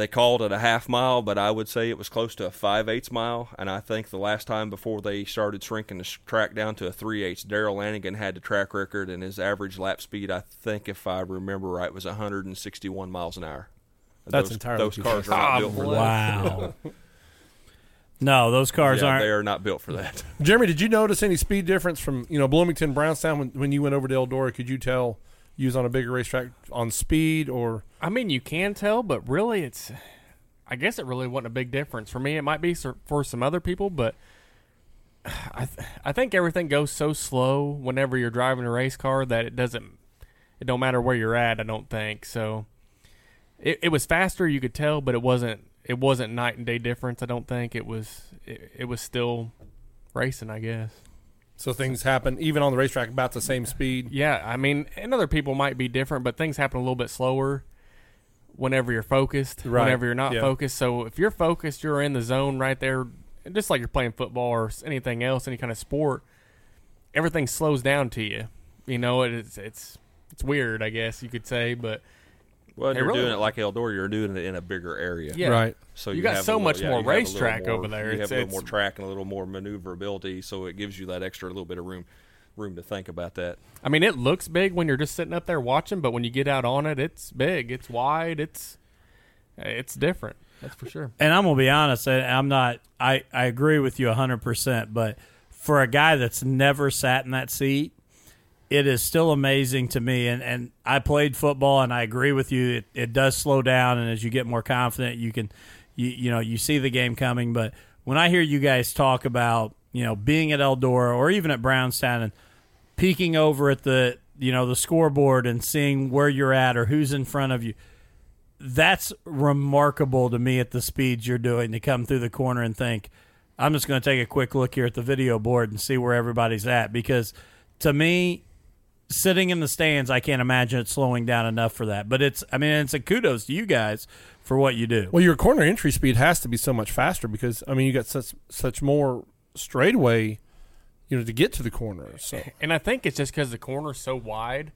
They called it a half mile, but I would say it was close to a five eighths mile. And I think the last time before they started shrinking the track down to a three eighths, Daryl Lanigan had the track record, and his average lap speed, I think, if I remember right, was 161 miles an hour. That's those, entirely Those cars are not built for that. wow. no, those cars Yeah, aren't. they are not built for that. Jeremy, did you notice any speed difference from you know Bloomington, Brownstown when, when you went over to Eldora? Could you tell was on a bigger racetrack on speed or I mean, you can tell, but really, it's. I guess it really wasn't a big difference for me. It might be for some other people, but I th- I think everything goes so slow whenever you're driving a race car that it doesn't. It don't matter where you're at. I don't think so. It it was faster, you could tell, but it wasn't. It wasn't night and day difference. I don't think it was. It, it was still racing. I guess. So things happen even on the racetrack about the same speed? Yeah, I mean, and other people might be different, but things happen a little bit slower whenever you're focused, Right. whenever you're not Yeah. focused. So if you're focused, you're in the zone right there, just like you're playing football or anything else, any kind of sport. Everything slows down to you. You know, it's it's it's weird, I guess you could say, but Well, you're really- doing it like Eldora. You're doing it in a bigger area. Yeah. Right. So You you, got have so little- much yeah, more you have a little racetrack over there. You It's- have a little more track and a little more maneuverability, so it gives you that extra little bit of room room to think about that. I mean, it looks big when you're just sitting up there watching, but when you get out on it, it's big, it's wide, it's it's different. That's for sure. And I'm gonna be honest, I'm not. I I agree with you 100. percent But for a guy that's never sat in that seat, it is still amazing to me. And and I played football, and I agree with you. It, it does slow down, and as you get more confident, you can, you you know, you see the game coming. But when I hear you guys talk about you know being at Eldora or even at Brownstown and peeking over at the you know the scoreboard and seeing where you're at or who's in front of you that's remarkable to me at the speeds you're doing to come through the corner and think i'm just going to take a quick look here at the video board and see where everybody's at because to me sitting in the stands i can't imagine it slowing down enough for that but it's i mean it's a kudos to you guys for what you do Well, your corner entry speed has to be so much faster because I mean you got such such more straightaway, you know, to get to the corner. So And I think it's just because the corner's so wide,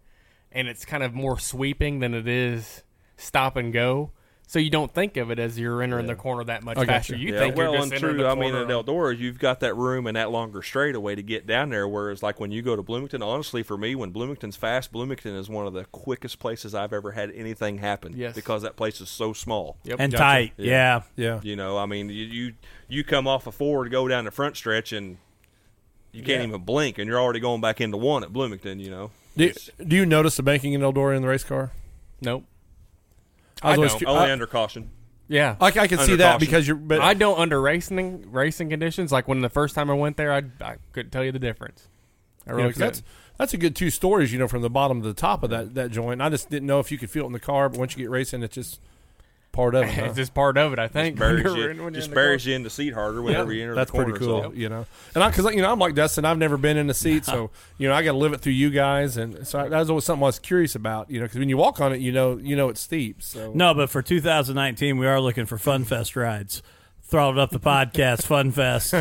and it's kind of more sweeping than it is stop and go. So you don't think of it as you're entering the corner that much faster. you. You yeah, think well you're just and entering true. the I mean, corner at Eldora, you've got that room and that longer straightaway to get down there. Whereas, like when you go to Bloomington, honestly, for me, when Bloomington's fast, Bloomington is one of the quickest places I've ever had anything happen. Yes. because that place is so small. Yep. and Gotcha. tight Yeah. yeah yeah, You know, I mean, you you, you come off a four to go down the front stretch and you can't Yeah. even blink, and you're already going back into one at Bloomington. You know, do, do you notice the banking in Eldora in the race car? Nope. I was I don't. cu- only I- under caution. Yeah. I, I can see that caution. because you're. But I don't under racing racing conditions. Like when the first time I went there, I I couldn't tell you the difference. I you know, that's couldn't. that's a good two stories. You know, from the bottom to the top of that that joint. I just didn't know if you could feel it in the car, but once you get racing, it's just part of it. huh? It's just part of it. I think. Buries you, in- just in buries you in the seat harder whenever you enter That's the corner. That's pretty cool, so- you know. And I, because you know, I'm like Dustin. I've never been in the seat, so you know, I got to live it through you guys, and so that was always something I was curious about. You know, because when you walk on it, you know, you know it's steep. So no but for 2019 we are looking for fun fest rides throttled up the podcast fun fest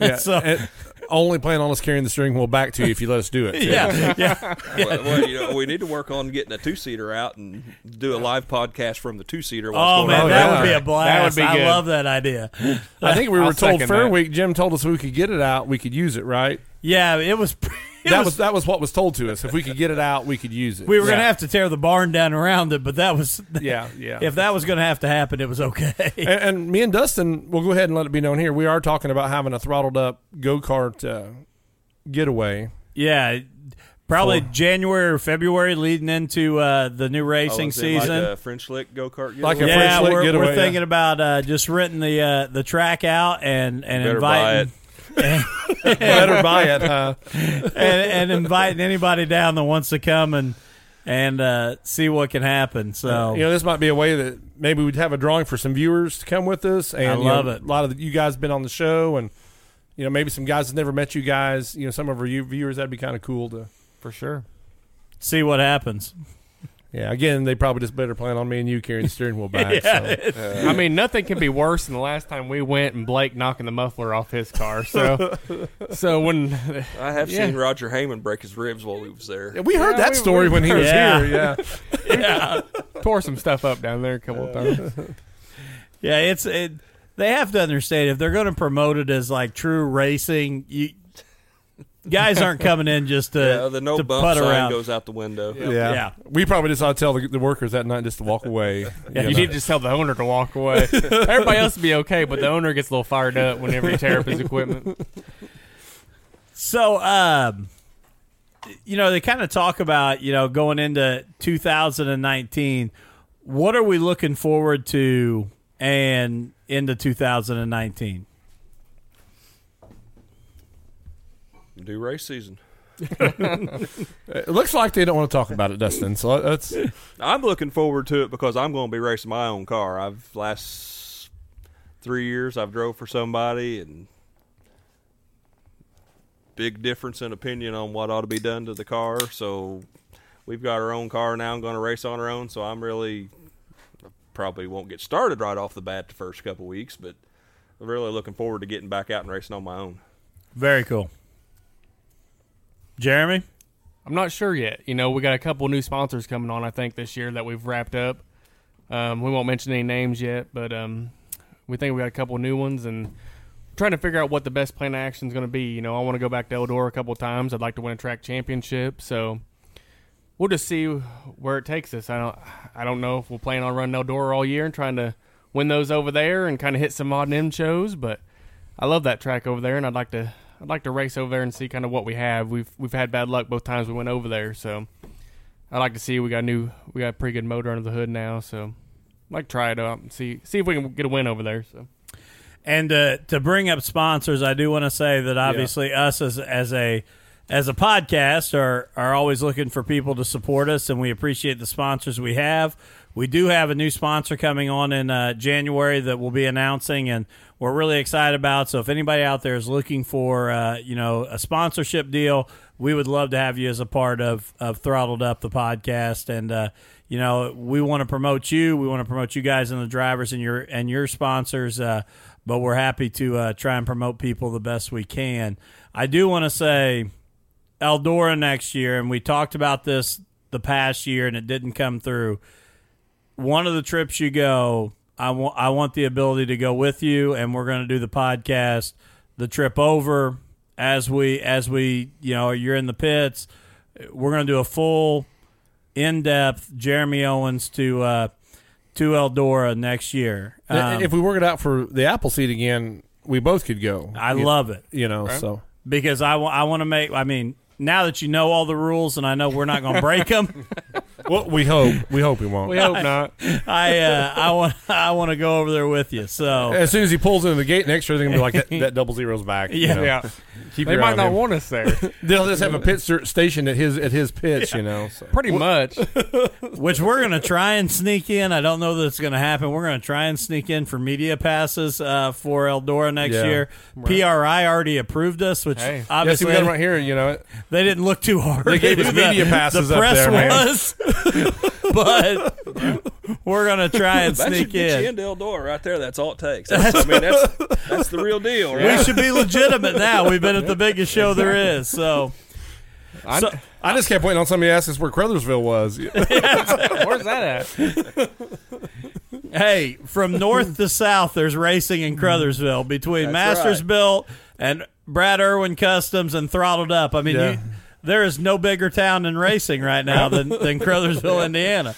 yeah, so- and only plan on us carrying the steering wheel back to you if you let us do it. yeah yeah well, well, you know, we need to work on getting a two seater out and do a live podcast from the two seater. oh man on. that Oh, would be a blast be i love that idea I think we I'll were told Fair that. Week. Jim told us we could get it out, we could use it. Right? yeah it was it that was was, that was what was told to us. If we could get it out, we could use it. We were going to have to tear the barn down around it, but that was Yeah, yeah. If that was going to have to happen, it was okay. and, and me and Dustin, we'll go ahead and let it be known here. We are talking about having a throttled up go kart uh, getaway. yeah, probably For- January or February, leading into uh, the new Oh, racing is it like season. a French lick go kart. Like a yeah, French lick we're, getaway, we're thinking yeah. about uh, just renting the uh, the track out and and Better buy inviting Better buy it, huh? and, and inviting anybody down that wants to come and and uh, see what can happen. So You know, this might be a way that maybe we'd have a drawing for some viewers to come with us. And I you know, love it. A lot of the, you guys been on the show, and you know, maybe some guys that never met you guys. You know, some of our viewers that'd be kind of cool to. for sure. see what happens. Yeah, again, they probably just better plan on me and you carrying the steering wheel back. so. I mean, nothing can be worse than the last time we went and Blake knocking the muffler off his car. So, so when I have Yeah. seen Roger Heyman break his ribs while he was there. Yeah, we heard Yeah, that we- story we- when he was Yeah. here. Yeah, yeah, tore some stuff up down there a couple of times. yeah. It's it. They have to understand if they're going to promote it as like true racing, you guys aren't coming in just to Yeah, the no to bump putt sign around. goes out the window. Yeah. We probably just ought to tell the, the workers that night just to walk away. Yeah, you you need to just tell the owner to walk away. Everybody else will be okay, but the owner gets a little fired up whenever you tear up his equipment. So, um, you know, they kind of talk about, you know, going into 2019. What are we looking forward to and into 2019? Do race season. It looks like they don't want to talk about it, Dustin. So that's I'm looking forward to it because I'm going to be racing my own car. I've last three years I've drove for somebody and big difference in opinion on what ought to be done to the car. So we've got our own car now. I'm going to race on our own. So I'm really probably won't get started right off the bat the first couple weeks, but I'm really looking forward to getting back out and racing on my own. Very cool. Jeremy? I'm not sure yet. You know, we got a couple new sponsors coming on. I think this year that we've wrapped up. Um, we won't mention any names yet, but um, we think we got a couple new ones and trying to figure out what the best plan of action is going to be. You know, I want to go back to Eldora a couple times. I'd like to win a track championship. So we'll just see where it takes us. I don't I don't know if we'll plan on running Eldora all year and trying to win those over there and kind of hit some odd end shows, but I love that track over there and I'd like to I'd like to race over there and see kind of what we have. We've we've had bad luck both times we went over there, so I'd like to see we got a new we got a pretty good motor under the hood now, so I'd like to try it out and see see if we can get a win over there. So And uh, to bring up sponsors, I do want to say that obviously us as as a as a podcast are are always looking for people to support us, and we appreciate the sponsors we have. We do have a new sponsor coming on in uh, January that we'll be announcing, and we're really excited about. So if anybody out there is looking for uh, you know a sponsorship deal, we would love to have you as a part of of Throttled Up the podcast, and uh, you know we want to promote you. We want to promote you guys and the drivers and your and your sponsors. Uh, but we're happy to uh, try and promote people the best we can. I do want to say Eldora next year, and we talked about this the past year, and it didn't come through. One of the trips you go, I want I want the ability to go with you, and we're going to do the podcast, the trip over as we as we you know you're in the pits. We're going to do a full, in depth Jeremy Owens to uh, to Eldora next year. Um, if we work it out for the apple seed again, we both could go. I You- love it. You know, so because I want to make. I mean, now that you know all the rules, and I know we're not going to break them, well, we hope we hope we won't. we hope not. I uh, I want I want to go over there with you. So As soon as he pulls into the gate next year, they're gonna be like that, that double zero's back. you know. Yeah, Keep they might not him. want us there. They'll just have a pit station at his at his pitch. You know. So. Pretty much. which we're going to try and sneak in. I don't know that it's going to happen. We're going to try and sneak in for media passes uh, for Eldora next Yeah. year. PRI already approved us, which Hey. Yeah, see, obviously we got him right here. You know, they didn't look too hard. They gave us The- media passes The up press there, man. was, but we're going to try and That should sneak get you in. into Eldora right there. That's all it takes. That's, I mean, that's that's the real deal, right? We should be legitimate now. We've been at the biggest show there is. So, I, so I just kept waiting on somebody to ask us where Crothersville was. where's that at? hey, from north to south, there's racing in Crothersville between That's Masters right. Built and Brad Irwin Customs and Throttled Up. I mean, Yeah. you, there is no bigger town than racing right now than, than Crothersville, Indiana.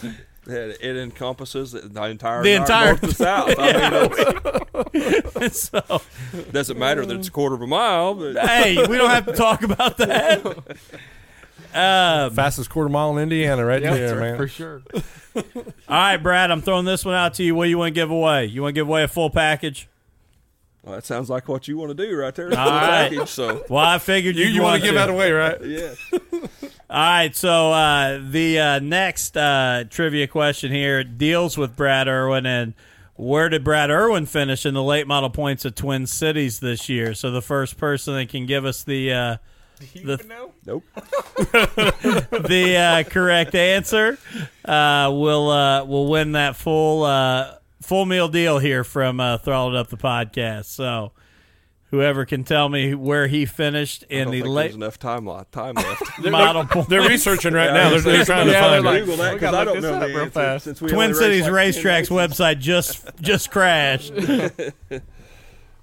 It, it encompasses the entire The entire- north to south. I mean, so, doesn't matter that it's a quarter of a mile, but hey, we don't have to talk about that. Um, Fastest quarter mile in Indiana, right Yeah, there, man. for sure. all right, Brad, I'm throwing this one out to you. What do you want to give away? You want to give away a full package? well, that sounds like what you want to do right there. All right. Package, so Well, I figured You, you'd want want to give that away, right? yeah. All right, so uh, the uh, next uh, trivia question here deals with Brad Irwin and where did Brad Irwin finish in the late model points at Twin Cities this year? So the first person that can give us the uh, the Nope. the uh, correct answer uh, will uh, will win that full uh, full meal deal here from uh, Throttled Up the podcast. So whoever can tell me where he finished I in don't the think late there's enough time left. Time left. model points. They're researching right now. They're, they're trying to Yeah, find they're it. like- Google that because I don't know up the real answer, fast. Since we Twin only Cities raced like Racetrack's website just just crashed.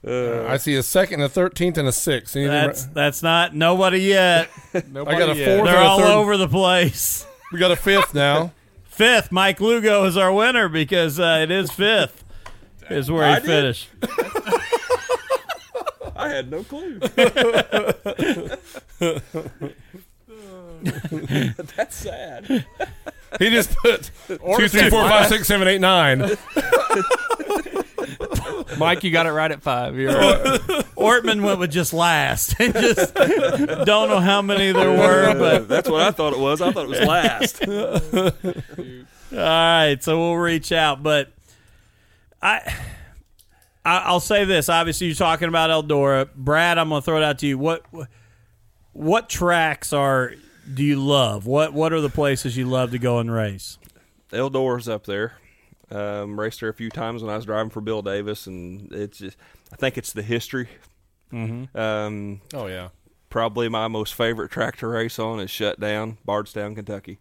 Uh, I see a second, a thirteenth, and a sixth. Anything That's right- that's not nobody yet. Nobody I got a yet. fourth. They're and a all third. over the place. we got a fifth now. Fifth, Mike Lugo is our winner because uh, it is fifth. Is where I he did? finished. I had no clue. That's sad. He just put two, three, four, five, six, seven, eight, nine. Mike, you got it right at five. You're right. Ortman went with just last. and just don't know how many there were, but That's what I thought it was. I thought it was last. All right, so we'll reach out, but I, I I'll say this. Obviously, you're talking about Eldora, Brad. I'm going to throw it out to you. What what tracks are do you love? What what are the places you love to go and race? Eldora's up there. Um, raced there a few times when I was driving for Bill Davis, and it's just I think it's the history. Mm-hmm. Um, Oh yeah. probably my most favorite track to race on is shut down Bardstown, Kentucky.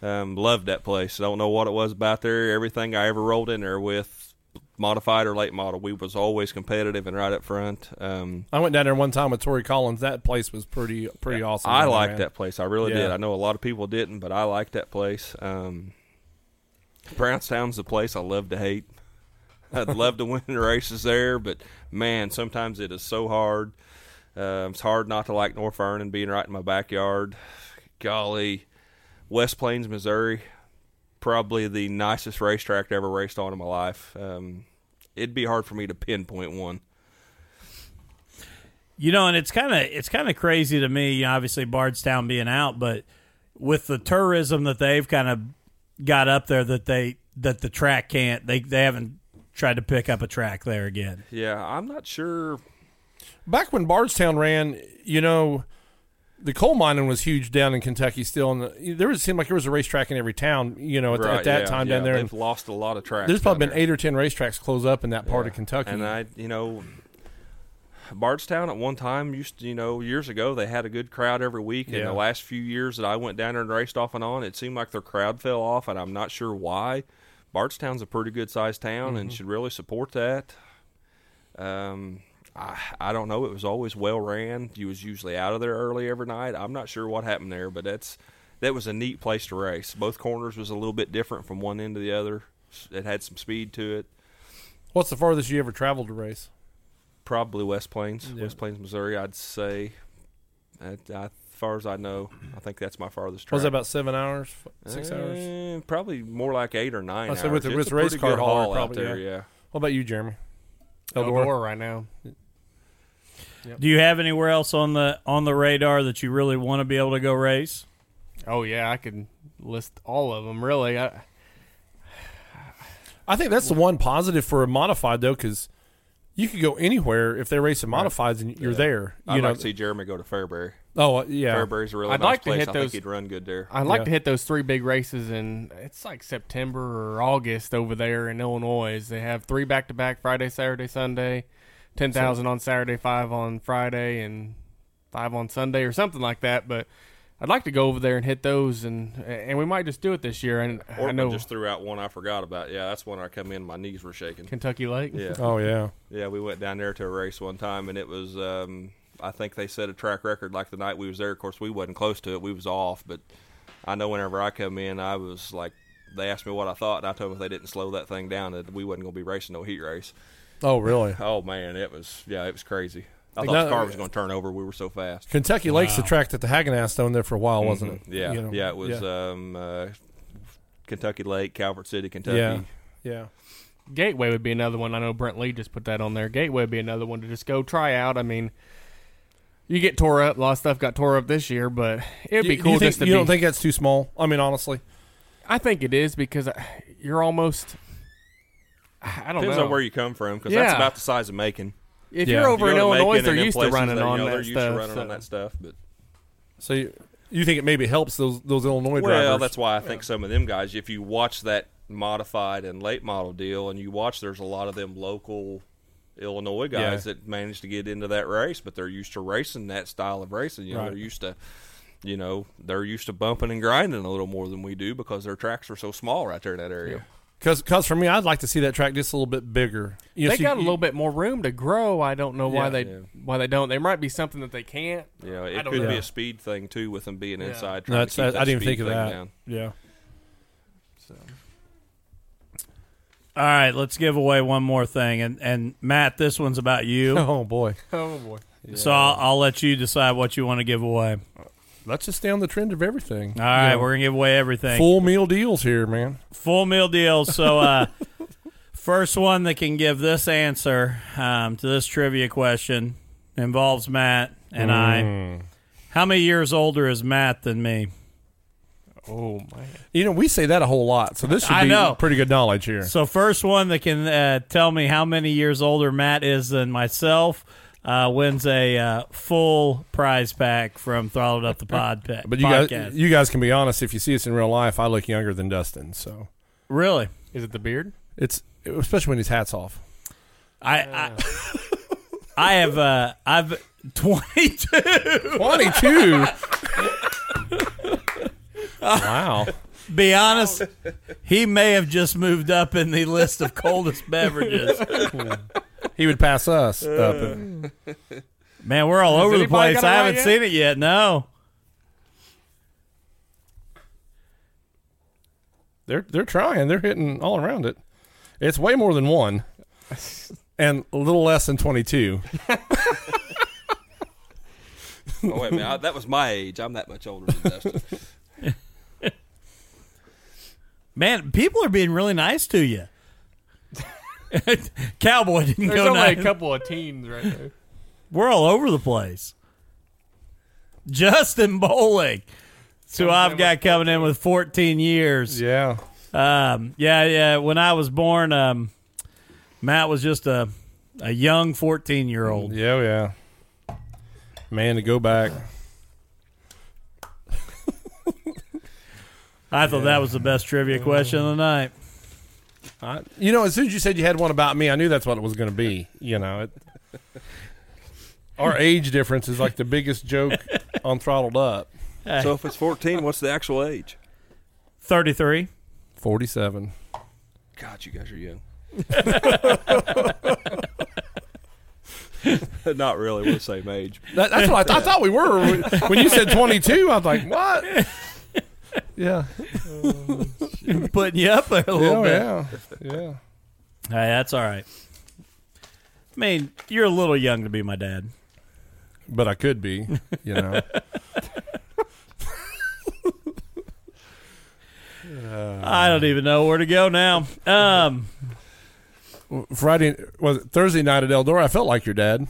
Um, loved that place. I don't know what it was about there. Everything I ever rolled in there with, modified or late model, we was always competitive and right up front. Um, I went down there one time with Tori Collins. That place was pretty pretty awesome. I liked that place. I really Yeah. did. I know a lot of people didn't, but I liked that place. Um, Brownstown's the place I love to hate. I'd love to win the races there, but man, sometimes it is so hard. Um, it's hard not to like North Vernon being right in my backyard. Golly, West Plains, Missouri, probably the nicest racetrack I ever raced on in my life. Um, it'd be hard for me to pinpoint one. You know, and it's kind of it's kind of crazy to me. you know, Obviously, Bardstown being out, but with the tourism that they've kind of got up there, that they that the track can't. They they haven't tried to pick up a track there again. Yeah, I'm not sure. Back when Bardstown ran, you know, the coal mining was huge down in Kentucky. Still, and the, there was seemed like there was a racetrack in every town. You know, at, the- Right, at that yeah, time yeah, down there. they've and lost a lot of tracks. there's probably been there. eight or ten racetracks close up in that part of Kentucky. And I, you know, Bardstown at one time used to, you know, years ago they had a good crowd every week. In the last few years that I went down there and raced off and on, it seemed like their crowd fell off, and I'm not sure why. Bardstown's a pretty good sized town and should really support that. Um, I, I don't know. It was always well ran. You was usually out of there early every night. I'm not sure what happened there, but that's that was a neat place to race. Both corners was a little bit different from one end to the other. It had some speed to it. What's the farthest you ever traveled to race? Probably West Plains, Yeah. West Plains, Missouri. I'd say, at, I, as far as I know, I think that's my farthest. Track. Was that about seven hours, F- six hours? Eh, Probably more like eight or nine. I'd say with the- It's with a race car good hauler, haul out probably, there. Yeah. What about you, Jeremy? Eldora. Eldora. right now. Do you have anywhere else on the on the radar that you really want to be able to go race? Oh yeah, I could list all of them. Really, I, I think that's the one positive for a modified though, because you could go anywhere if they're racing modifieds and you're Yeah. there. You I'd know, like to see Jeremy go to Fairbury. oh uh, yeah, Fairbury's a really I'd nice like to place. hit I those- think he'd run good there. I'd like Yeah. to hit those three big races in it's like September or August over there in Illinois. They have three back to back Friday, Saturday, Sunday, ten thousand on Saturday, five on Friday, and five on Sunday or something like that. But I'd like to go over there and hit those, and and we might just do it this year. And I know just threw out one I forgot about. Yeah, that's when I come in. My knees were shaking. Kentucky Lake. Yeah. oh yeah. Yeah, we went down there to a race one time, and it was. Um, I think they set a track record like the night we was there. Of course, we wasn't close to it. We was off, but I know whenever I come in, I was like, they asked me what I thought, and I told them if they didn't slow that thing down, that we wasn't going to be racing no heat race. Oh really? Oh man, it was yeah, it was crazy. I thought that- the car was going to turn over. We were so fast. Kentucky Lake's the track that the Hagenass owned there for a while, wasn't it? Mhm. Yeah, You know, yeah, it was Yeah. Um, uh, Kentucky Lake, Calvert City, Kentucky. Yeah. yeah. Gateway would be another one. I know Brent Lee just put that on there. Gateway would be another one to just go try out. I mean, you get tore up. A lot of stuff got tore up this year, but it'd be You- cool you think, just to you be. don't think that's too small? I mean, honestly, I think it is because you're almost. I don't Depends know on where you come from, because that's about the size of Macon. If Yeah. you're over You in go to Illinois, Macon they're and them used to places running that, you on know, that They're used stuff. to running so- that stuff, but so you, you think it maybe helps those those Illinois drivers? Well, that's why I think some of them guys, if you watch that modified and late model deal, and you watch, there's a lot of them local Illinois guys Yeah. that managed to get into that race, but they're used to racing that style of racing. You know, Right. they're used to, you know, they're used to bumping and grinding a little more than we do because their tracks are so small right there in that area. Because for me, I'd like to see that track just a little bit bigger. You know, they so got a little bit more room to grow. I don't know why Yeah. they Yeah. why they don't. There might be something that they can't. You know, I it don't could be a speed thing too with them being Yeah. inside. Trying That's to keep I, didn't speed think of that. Down. Yeah. So All right, let's give away one more thing, and and Matt, this one's about you. Oh boy. oh boy, So I'll, I'll let you decide what you want to give away. Let's just stay on the trend of everything. All right, know, we're gonna give away everything. full meal deals here, man. full meal deals. So, uh, first one that can give this answer um, to this trivia question involves Matt and I. Mm. How many years older is Matt than me? oh man. You know, we say that a whole lot, so this should I be know. pretty good knowledge here. So, first one that can uh, tell me how many years older Matt is than myself uh, wins a uh, full prize pack from Throttled Up the Pod pa- But you podcast. guys, you guys can be honest. If you see us in real life, I look younger than Dustin. So really? Is it the beard? it's especially when his hat's off. I, I I have uh I've 22. 22. wow. Be honest, he may have just moved up in the list of coldest beverages. He would pass us up. Uh. Man, we're all over the anybody place. got it I right haven't yet? seen it yet. No. They're they're trying. They're hitting all around it. It's way more than one, and a little less than 22. Oh, wait a minute. I, that was my age. I'm that much older than Dustin. Man, people are being really nice to you. Cowboy didn't There's go only nice. a couple of teens right there. We're all over the place. Justin Bowling. So Comes I've in got with coming in with 14 years. Yeah. Um, yeah, yeah. When I was born, um, Matt was just a a young 14 year old. Yeah, yeah. Man, to go back. I thought that was the best trivia question of the night. I, you know, as soon as you said you had one about me, I knew that's what it was going to be. You know, it, our age difference is like the biggest joke on Throttled Up. so if it's 14, what's the actual age? 33. 47. God, you guys are young. Not really. We're the same age. That, that's what I, th- I thought we were. When you said 22, I was like, what? Yeah. Putting you up there a little Yeah, bit. yeah. Yeah. Hey, that's all right. I mean, you're a little young to be my dad. But I could be, you know. I don't even know where to go now. Um, Friday, was it Thursday night at Eldora, I felt like your dad.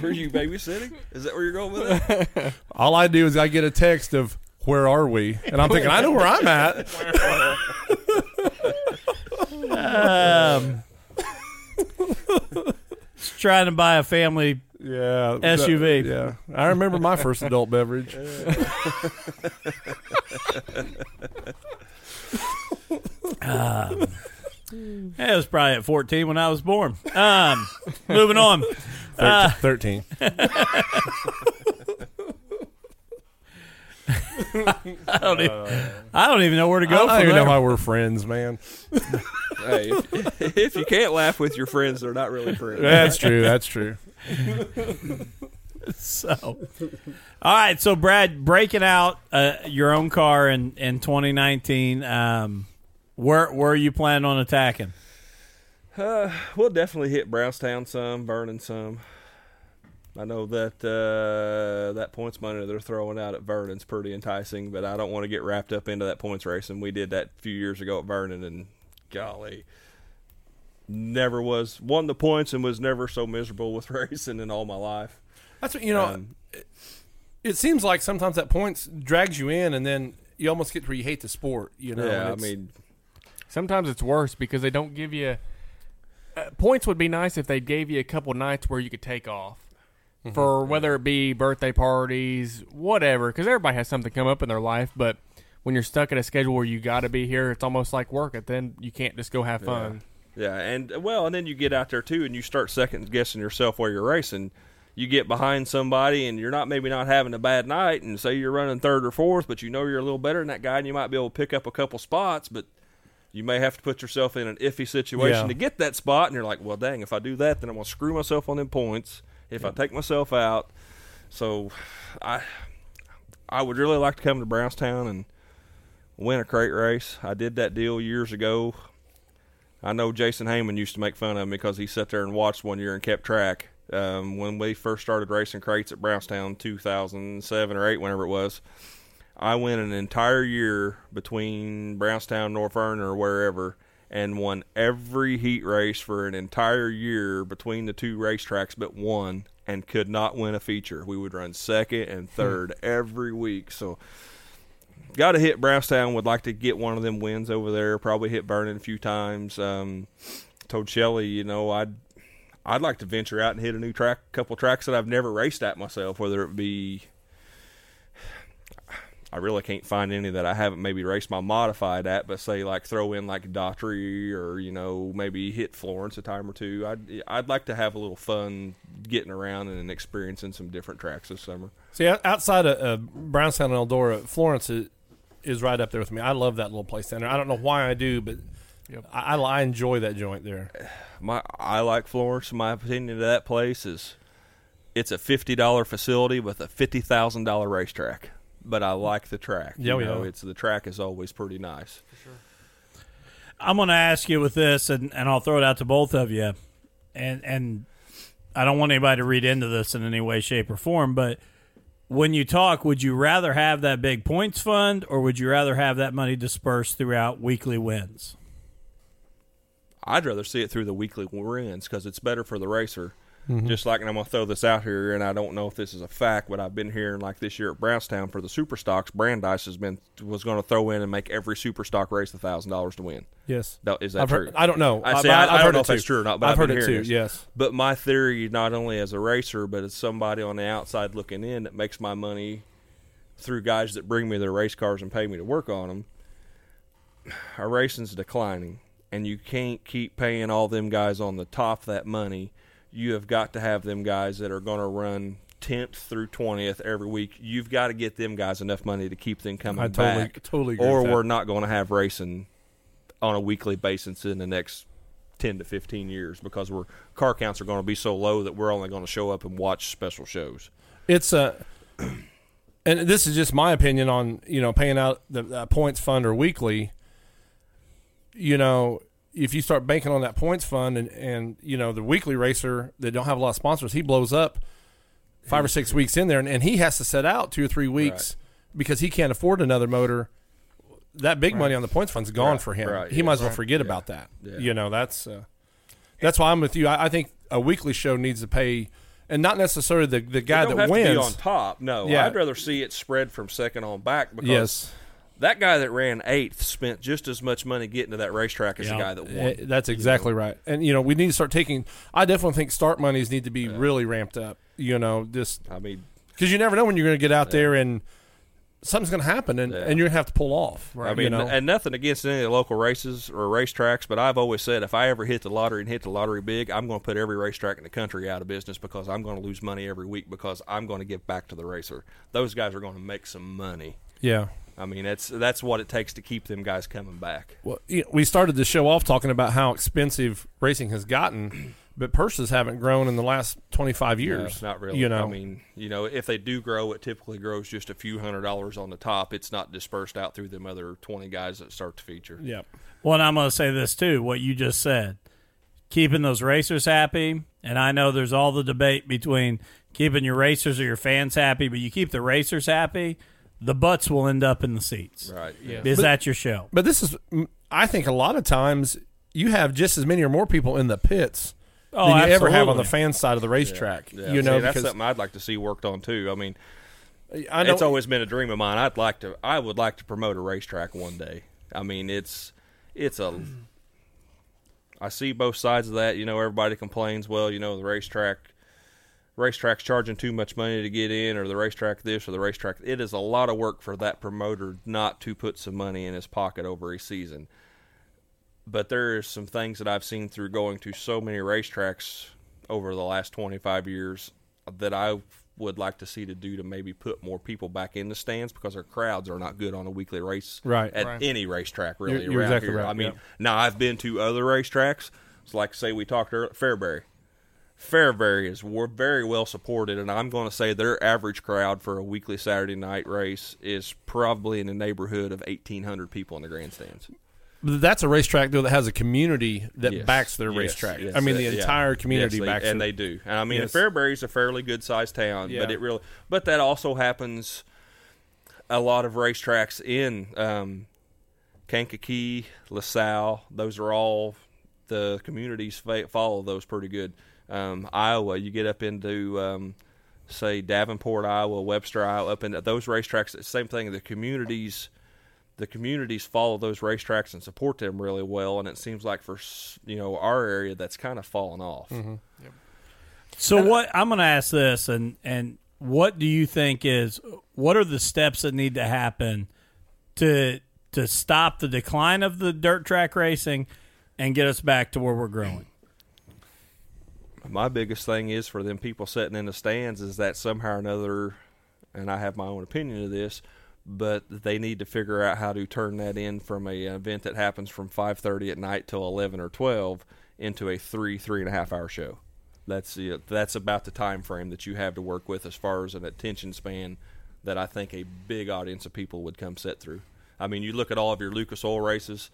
Were you babysitting? Is that where you're going with it? All I do is I get a text of, where are we? And I'm thinking, I know where I'm at. um, just trying to buy a family. Yeah. SUV. yeah. I remember my first adult beverage. Yeah, it was probably at 14 when I was born. Um, moving on. Thir- 13. I don't, even, I don't even know where to go. I go don't from even there. know why we're friends, man. hey, if, if you can't laugh with your friends, they're not really friends. That's true. That's true. So, all right. So, Brad, breaking out uh, your own car in in 2019. Um, where where are you planning on attacking? Uh, we'll definitely hit Brownstown some, burning some. I know that uh, that points money they're throwing out at Vernon's pretty enticing, but I don't want to get wrapped up into that points racing. We did that a few years ago at Vernon, and golly, never was won the points and was never so miserable with racing in all my life. That's what, you know, Um, it seems like sometimes that points drags you in and then you almost get to where you hate the sport, you know? yeah, I mean, Sometimes it's worse because they don't give you uh, points. Would be nice if they gave you a couple nights where you could take off for whether it be birthday parties, whatever. Because everybody has something come up in their life, but when you're stuck at a schedule where you got to be here, it's almost like work. And then you can't just go have fun. Yeah, and well, and then you get out there too, and you start second guessing yourself while you're racing. You get behind somebody, and you're not maybe not having a bad night, and say you're running third or fourth, but you know you're a little better than that guy, and you might be able to pick up a couple spots, but you may have to put yourself in an iffy situation Yeah. to get that spot, and you're like, well, dang, if I do that, then I'm gonna screw myself on them points. If I take myself out, so I I would really like to come to Brownstown and win a crate race. I did that deal years ago. I know Jason Heyman used to make fun of me because he sat there and watched one year and kept track. Um, when we first started racing crates at Brownstown, 2007 or 8, whenever it was, I went an entire year between Brownstown, North Vernon, or wherever, and won every heat race for an entire year between the two racetracks, but one, and could not win a feature. We would run second and third every week. So got to hit Brownstown. Would like to get one of them wins over there. Probably hit Vernon a few times. Um, told Shelly, you know, I'd I'd like to venture out and hit a new track, couple tracks that I've never raced at myself. Whether it be, I really can't find any that I haven't maybe raced my modified at, but say like throw in like Daughtry or you know maybe hit Florence a time or two. I'd I'd like to have a little fun getting around and experiencing some different tracks this summer. See, outside of uh, Brownstown and Eldora, Florence is, is right up there with me. I love that little place down there. I don't know why I do, but Yep. I, I, I enjoy that joint there. My I like Florence. My opinion of that place is it's a fifty dollar facility with a fifty thousand dollar racetrack. But I like the track. Yeah, you we know, are. it's the track is always pretty nice. I'm going to ask you with this, and, and I'll throw it out to both of you. And and I don't want anybody to read into this in any way, shape, or form. But when you talk, would you rather have that big points fund, or would you rather have that money dispersed throughout weekly wins? I'd rather see it through the weekly wins because it's better for the racer. Mm-hmm. Just like, and I'm gonna throw this out here, and I don't know if this is a fact, but I've been hearing like this year at Brownstown for the super stocks, Brandeis has been was going to throw in and make every super stock race a thousand dollars to win. Yes, That- Is that I've true? heard. I don't know. I but I, I've I don't heard know it if that's too. true or not, but I've, I've, heard it too. this. Yes. But my theory, not only as a racer, but as somebody on the outside looking in that makes my money through guys that bring me their race cars and pay me to work on them, our racing's declining, and you can't keep paying all them guys on the top that money. You have got to have them guys that are going to run 10th through 20th every week. You've got to get them guys enough money to keep them coming I totally, back totally agree. or we're not going to have racing on a weekly basis in the next 10 to 15 years because we're car counts are going to be so low that we're only going to show up and watch special shows. It's a, and this is just my opinion on you know paying out the uh, points fund or weekly. You know, if you start banking on that points fund and and you know the weekly racer that don't have a lot of sponsors, he blows up five or six weeks in there, and, and he has to set out two or three weeks because he can't afford another motor. That big money on the points fund's gone Right, for him. right, he yeah, might as well forget yeah, about that. yeah. You know, that's uh, that's why I'm with you. I, I think a weekly show needs to pay, and not necessarily the the guy that have wins. to be on top. No. I'd rather see it spread from second on back because Yes, that guy that ran eighth spent just as much money getting to that racetrack as Yeah. the guy that won. Eh, that's exactly right. And you know, we need to start taking. I definitely think start monies need to be really ramped up. You know, just I mean, because you never know when you're going to get out there and something's going to happen, and, Yeah. and you're going to have to pull off. Right? I mean, you know? and nothing against any of the local races or racetracks, but I've always said if I ever hit the lottery and hit the lottery big, I'm going to put every racetrack in the country out of business because I'm going to lose money every week because I'm going to give back to the racer. Those guys are going to make some money. yeah. I mean, that's that's what it takes to keep them guys coming back. Well, you know, we started the show off talking about how expensive racing has gotten, but purses haven't grown in the last 25 years. No, not really. You know, I mean, you know, if they do grow, it typically grows just a few hundred dollars on the top. It's not dispersed out through them other 20 guys that start to feature. yeah. Well, and I'm going to say this too. What you just said, keeping those racers happy, and I know there's all the debate between keeping your racers or your fans happy, but you keep the racers happy, the butts will end up in the seats. Right. Yeah. Is that your show? But this is, I think, a lot of times you have just as many or more people in the pits Oh, than you ever have on the fan side of the racetrack. Yeah. You know, See, that's something I'd like to see worked on too. I mean, I know it's always been a dream of mine. I'd like to. I would like to promote a racetrack one day. I mean, it's it's a. I see both sides of that. You know, everybody complains. Well, you know, the racetrack, racetrack's charging too much money to get in, or the racetrack this, or the racetrack. It is a lot of work for that promoter not to put some money in his pocket over a season. But there are some things that I've seen through going to so many racetracks over the last 25 years that I would like to see to do to maybe put more people back in the stands because our crowds are not good on a weekly race Right. at Right. any racetrack really You're- you're around exactly here. right, I mean, yeah. now I've been to other racetracks. It's like say we talked earlier, Fairbury. Fairbury is we're very well supported, and I'm going to say their average crowd for a weekly Saturday night race is probably in the neighborhood of 1,800 people in the grandstands. That's a racetrack though that has a community that Yes. backs their Yes. racetrack. Yes. I mean, the yeah. entire community they- backs and it. they do. And I mean, Yes. Fairbury's a fairly good sized town, Yeah. but it really, but that also happens a lot of racetracks in um, Kankakee, LaSalle. Those are all the communities follow those pretty good. Um, Iowa, you get up into um, say Davenport, Iowa, Webster, Iowa, up into those racetracks. The same thing. The communities the communities follow those racetracks and support them really well, and it seems like for you know our area that's kind of fallen off. Mm-hmm. So what I'm going to ask this, and and what do you think is what are the steps that need to happen to to stop the decline of the dirt track racing and get us back to where we're growing? My biggest thing is for them people sitting in the stands is that somehow or another, and I have my own opinion of this, but they need to figure out how to turn that in from a event that happens from 5:30 at night till 11 or 12 into a three three and a half hour show. That's the that's about the time frame that you have to work with as far as an attention span that I think a big audience of people would come sit through. I mean, you look at all of your Lucas Oil races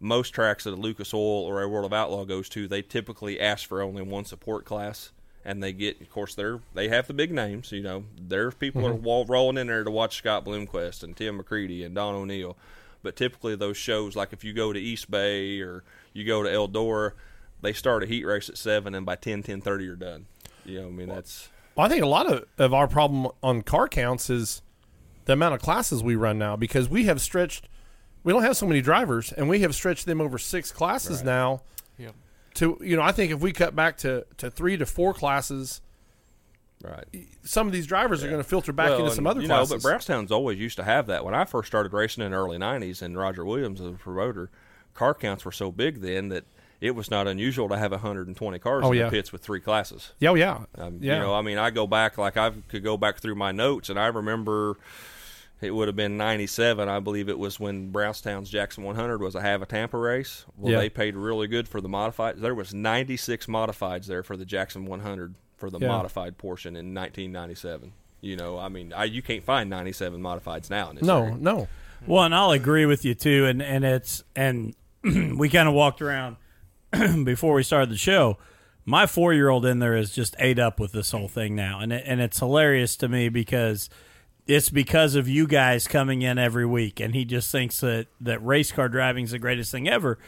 most tracks that a Lucas Oil or a World of Outlaw goes to, they typically ask for only one support class, and they get, of course, they're they have the big names. You know, there's people Mm-hmm. are wall, rolling in there to watch Scott Bloomquist and Tim McCreadie and Don O'Neal, but typically those shows, like if you go to East Bay or you go to Eldora, they start a heat race at seven, and by 10, 10.30 you're done. You know, I mean that's Well, I think a lot of, of our problem on car counts is the amount of classes we run now because we have stretched. We don't have so many drivers, and we have stretched them over six classes now. Yep. To you know, I think if we cut back to, to three to four classes, right. some of these drivers are going to filter back Well, into some other you classes. know, but Brownstown's always used to have that. When I first started racing in the early '90s, and Roger Williams was a promoter, car counts were so big then that it was not unusual to have 120 cars Oh, in yeah. the pits with three classes. oh, yeah, Um, yeah. You know, I mean, I go back like I could go back through my notes, and I remember it would have been '97. I believe it was when Brownstown's Jackson 100 was a Hav-A-Tampa race. Well, Yeah. they paid really good for the modified. There was 96 modifieds there for the Jackson 100 for the Yeah. modified portion in 1997. You know, I mean, I, you can't find 97 modifieds now in this no, area. no. Well, and I'll agree with you too. And and it's and we kind of walked around before we started the show. My four year old in there is just ate up with this whole thing now, and it, and it's hilarious to me because it's because of you guys coming in every week, and he just thinks that that race car driving is the greatest thing ever.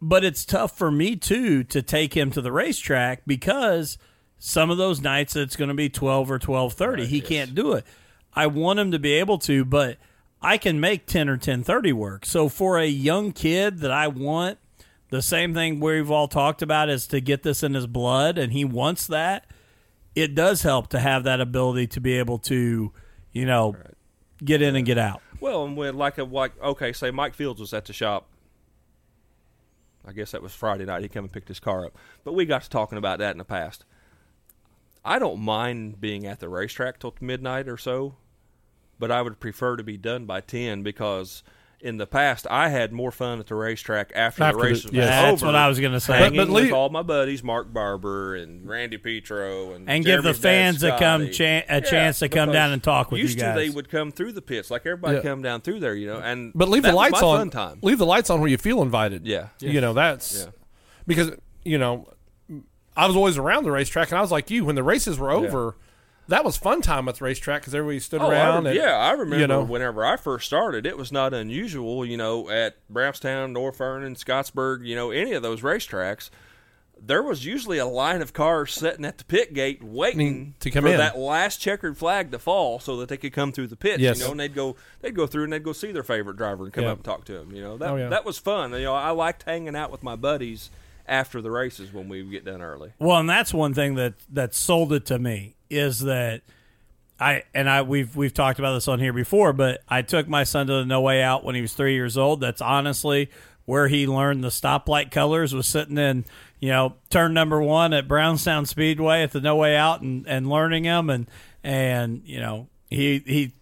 But it's tough for me too to take him to the racetrack because some of those nights it's going to be twelve or twelve thirty. he can't do it. I want him to be able to, but I can make ten or ten thirty work. So for a young kid that I want, the same thing we've all talked about is to get this in his blood, and he wants that. It does help to have that ability to be able to, you know, get in and get out. Well, and with like a like okay, say Mike Fields was at the shop. I guess that was Friday night. He come and picked his car up, but we got to talking about that in the past. I don't mind being at the racetrack till midnight or so, but I would prefer to be done by ten because in the past I had more fun at the racetrack after, After the the- race was yes. That's what I was going to say. Hanging But- but with leave- all my buddies, Mark Barber and Randy Petro, and and give the fans a come chan- a Yeah, chance to come down and talk with you guys. to they would come through the pits like everybody Yeah. come down through there, you know. And But leave that the was lights my on. Fun time. Leave the lights on where you feel invited. Yeah. You know that's Yeah. because you know I was always around the racetrack, and I was like you when the races were over. That was fun time at the racetrack because everybody stood Oh, around. rem- and, yeah, I remember you know, whenever I first started, it was not unusual, you know, at Brownstown, North Vernon, Scottsburg, you know, any of those racetracks. There was usually a line of cars sitting at the pit gate waiting To come for in. that last checkered flag to fall so that they could come through the pits. Yes. You know, and they'd go they'd go through and they'd go see their favorite driver and come Yeah. up and talk to him. You know, that Oh, yeah. that was fun. You know, I liked hanging out with my buddies after the races when we get done early. Well, and that's one thing that that sold it to me is that I and I we've we've talked about this on here before, but I took my son to the No Way Out when he was three years old. That's honestly where he learned the stoplight colors was sitting in you know turn number one at Brownstown Speedway at the No Way Out and and learning them and and you know he he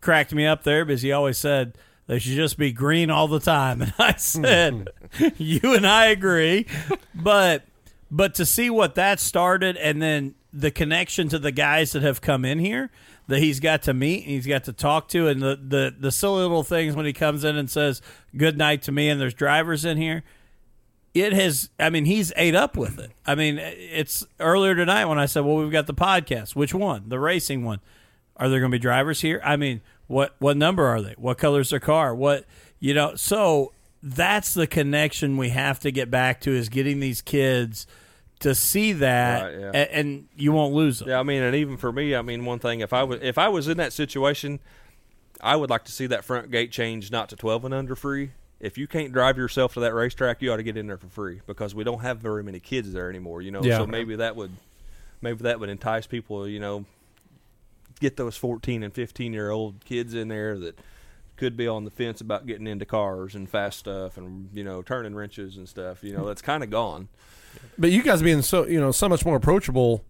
cracked me up there because he always said they should just be green all the time. And I said, hmm. you and I agree. But but to see what that started and then the connection to the guys that have come in here that he's got to meet and he's got to talk to and the, the, the silly little things when he comes in and says good night to me and there's drivers in here it has i mean he's ate up with it. I mean it's earlier tonight when i said well we've got the podcast. Which one? The racing one. Are there going to be drivers here? I mean what what number are they what color's their car what you know so that's the connection we have to get back to is getting these kids to see that Right, yeah. a- and, you won't lose them Yeah, I mean, and even for me, I mean, one thing if I was if I was in that situation, I would like to see that front gate change not to twelve and under free. If you can't drive yourself to that racetrack, you ought to get in there for free because we don't have very many kids there anymore. You know, Yeah. so maybe that would maybe that would entice people. You know, get those 14 and 15 year old kids in there that could be on the fence about getting into cars and fast stuff and you know turning wrenches and stuff. You know that's kind of gone. But you guys being so you know so much more approachable,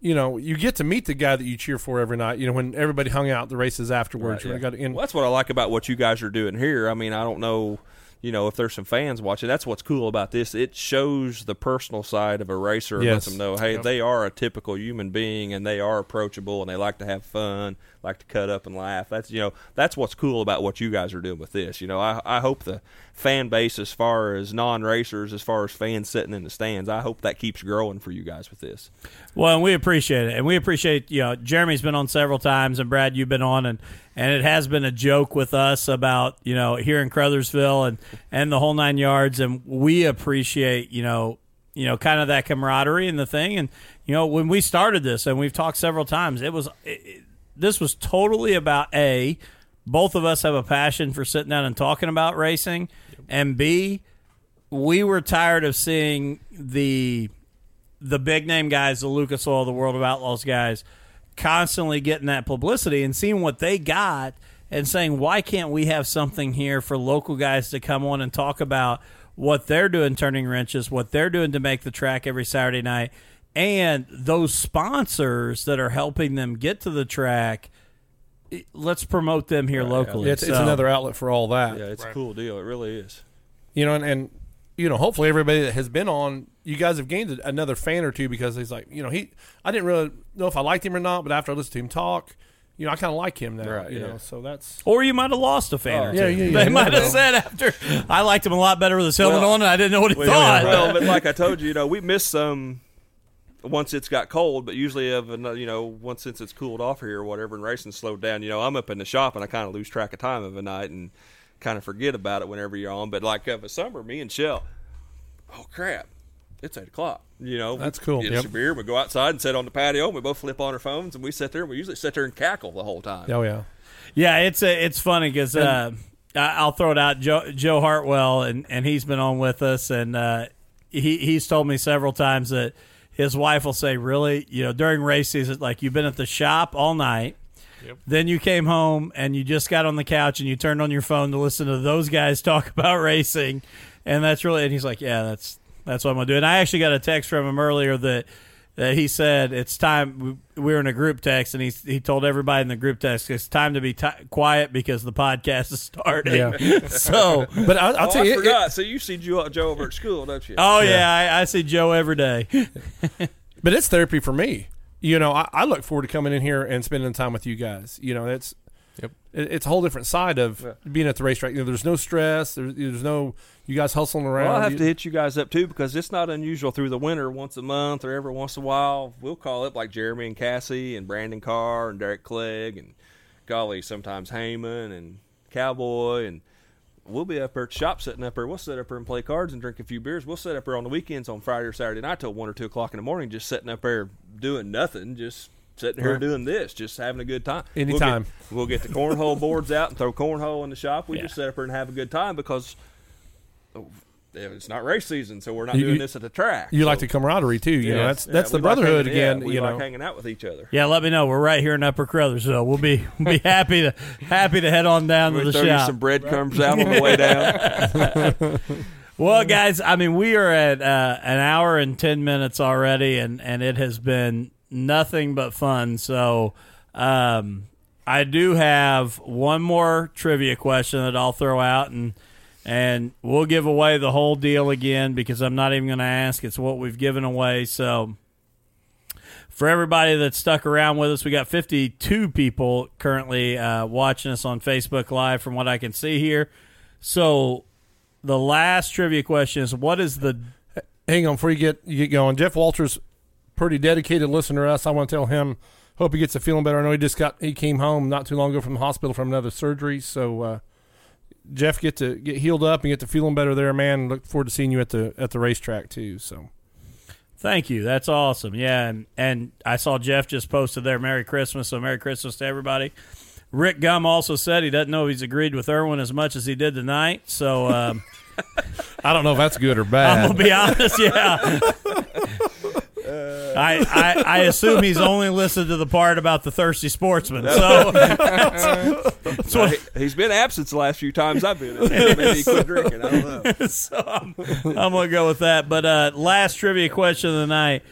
you know, you get to meet the guy that you cheer for every night. You know, when everybody hung out the races afterwards, Right, yeah. got in. Well, that's what I like about what you guys are doing here. I mean, I don't know, you know, if there's some fans watching. That's what's cool about this. It shows the personal side of a racer and lets them know, hey, Yep. they are a typical human being and they are approachable and they like to have fun, like to cut up and laugh. That's you know, that's what's cool about what you guys are doing with this. You know, I I hope the fan base, as far as non-racers, as far as fans sitting in the stands, I hope that keeps growing for you guys with this. Well, and we appreciate it, and we appreciate you know Jeremy's been on several times, and Brad, you've been on, and and it has been a joke with us about you know here in Crothersville and and the whole nine yards, and we appreciate you know you know kind of that camaraderie and the thing, and you know when we started this, and we've talked several times, it was it, this was totally about a both of us have a passion for sitting down and talking about racing, and b we were tired of seeing the the big name guys, the Lucas Oil, the World of Outlaws guys, constantly getting that publicity and seeing what they got and saying, why can't we have something here for local guys to come on and talk about what they're doing turning wrenches, what they're doing to make the track every Saturday night, and those sponsors that are helping them get to the track. Let's promote them here locally. it's, it's another outlet for all that. Yeah, it's Right. a cool deal. It really is. You know, and, and you know, hopefully everybody that has been on, you guys have gained another fan or two because he's like, you know, he. I didn't really know if I liked him or not, but after I listened to him talk, you know, I kind of like him now. Right, you yeah. know, so that's Or you might have lost a fan Oh, or two. yeah, yeah, yeah, they you might have know. said after, I liked him a lot better with his helmet Well, on, and I didn't know what he Well, thought. well, but like I told you, you know, we missed some once it's got cold, but usually of ano- you know once since it's cooled off here or whatever and racing slowed down, you know, I'm up in the shop and I kind of lose track of time of a night and kind of forget about it whenever you're on. But like of a summer, me and Shell, oh crap, it's eight o'clock. You know, That's cool. Get us Yep. a beer, we go outside and sit on the patio, and we both flip on our phones and we sit there and we usually sit there and cackle the whole time. oh yeah. Yeah, it's a, it's funny because uh, I- I'll throw it out. Joe Joe Hartwell and, and he's been on with us, and uh, he he's told me several times that his wife will say, "Really, you know, during race season, like you've been at the shop all night." Yep. Then you came home and you just got on the couch and you turned on your phone to listen to those guys talk about racing, and that's really. And he's like, "Yeah, that's that's what I'm gonna do." And I actually got a text from him earlier that that he said it's time. We we were in a group text, and he he told everybody in the group text it's time to be ti quiet because the podcast is starting. Yeah. so, But I, I'll Oh, tell I you, it- forgot. so you see Joe, Joe over at school, don't you? oh yeah, I, I see Joe every day. but it's therapy for me. You know, I, I look forward to coming in here and spending time with you guys. You know, it's Yep. it, it's a whole different side of Yeah. being at the racetrack. You know, there's no stress. There's, there's no you guys hustling around. Well, I'll have You- to hit you guys up too because it's not unusual through the winter. Once a month or every once in a while, we'll call up like Jeremy and Cassie and Brandon Carr and Derek Clegg and golly, sometimes Heyman and Cowboy and we'll be up there at the shop sitting up there. We'll sit up there and play cards and drink a few beers. We'll sit up there on the weekends on Friday or Saturday night till one or two o'clock in the morning, just sitting up there doing nothing, just sitting here Right. doing this, just having a good time. Anytime. We'll get, we'll get the cornhole boards out and throw cornhole in the shop. We Yeah. just sit up there and have a good time because oh, it's not race season, so we're not You- doing this at the track. you so, like the camaraderie too. You know, yeah, that's yeah, that's the we like brotherhood hanging- yeah, again. we you like know, hanging out with each other. Yeah, let me know. We're right here in Upper Crothersville. We'll be we'll be happy to happy to head on down to We the throw you shop. some breadcrumbs out on the way down. Well, guys, I mean, we are at uh, an hour and 10 minutes already, and, and it has been nothing but fun. So, um, I do have one more trivia question that I'll throw out, and and we'll give away the whole deal again because I'm not even going to ask. It's what we've given away. So, for everybody that's stuck around with us, we got 52 people currently uh, watching us on Facebook Live from what I can see here. So, the last trivia question is what is the hang on before you get you get going. Jeff Walters, pretty dedicated listener to us. I want to tell him. Hope he gets a feeling better. I know he just got he came home not too long ago from the hospital from another surgery. So uh, Jeff, get to get healed up and get to feeling better there, man. Look forward to seeing you at the at the racetrack too. So Thank you. That's awesome. Yeah, and and I saw Jeff just posted there Merry Christmas, so Merry Christmas to everybody. Rick Gum also said he doesn't know if he's agreed with Irwin as much as he did tonight. So um, I don't know if that's good or bad. I'm gonna be honest. Yeah. I, I, I assume he's only listened to the part about the thirsty sportsman. So that's So what- he, has been absent the last few times I've been. Maybe he quit drinking. I don't know. so I'm, I'm gonna go with that. But uh, last trivia question of the night,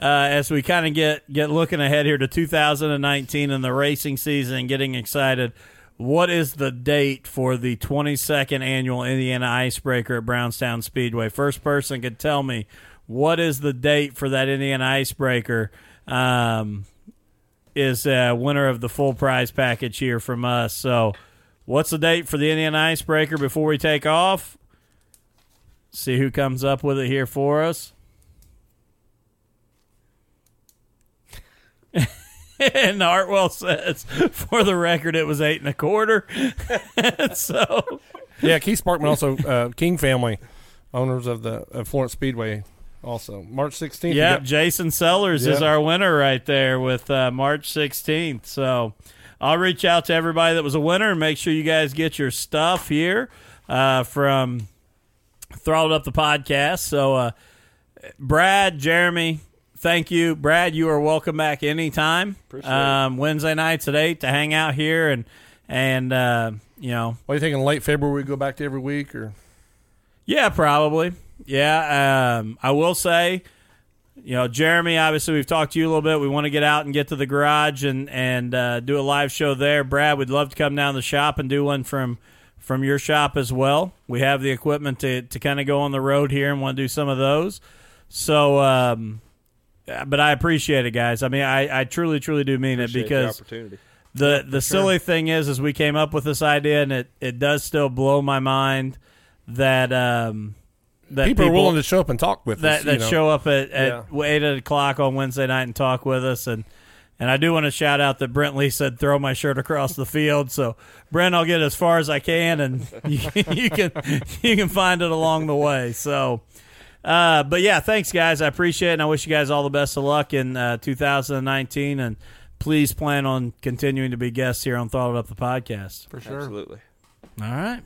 uh, as we kind of get get looking ahead here to 2019 and the racing season, and getting excited. What is the date for the 22nd annual Indiana Icebreaker at Brownstown Speedway? First person could tell me what is the date for that Indiana Icebreaker. Um, is uh, winner of the full prize package here from us. So, what's the date for the Indiana Icebreaker before we take off? See who comes up with it here for us. and Hartwell says, for the record, it was eight and a quarter. so, Yeah, Keith Sparkman also uh, King family owners of the of Florence Speedway. Also, March 16th. yeah, Jason Sellers is our winner right there with uh, March 16th. So, I'll reach out to everybody that was a winner and make sure you guys get your stuff here uh, from Throttled Up the Podcast. So, uh, Brad, Jeremy, thank you. Brad, you are welcome back anytime. Appreciate it. um, Wednesday nights at 8 to hang out here and, and uh, you know, What are you thinking? Late February, we go back to every week, or Yeah, probably. Yeah, um, I will say, you know, Jeremy. Obviously, we've talked to you a little bit. We want to get out and get to the garage and and uh, do a live show there. Brad, we'd love to come down to the shop and do one from from your shop as well. We have the equipment to to kind of go on the road here and want to do some of those. So, um, but I appreciate it, guys. I mean, I, I truly, truly do mean Appreciate it because the the the silly thing is, is we came up with this idea, and it, it does still blow my mind that um that people, are willing to show up and talk with that us. that know. show up at, at eight o'clock on Wednesday night and talk with us, and and I do want to shout out that Brent Lee said throw my shirt across the field. So Brent, I'll get as far as I can, and you, you can you can find it along the way. So. Uh, but yeah, thanks guys. I appreciate it, and I wish you guys all the best of luck in uh, 2019. And please plan on continuing to be guests here on Throttled Up the podcast. for sure. Absolutely. All right.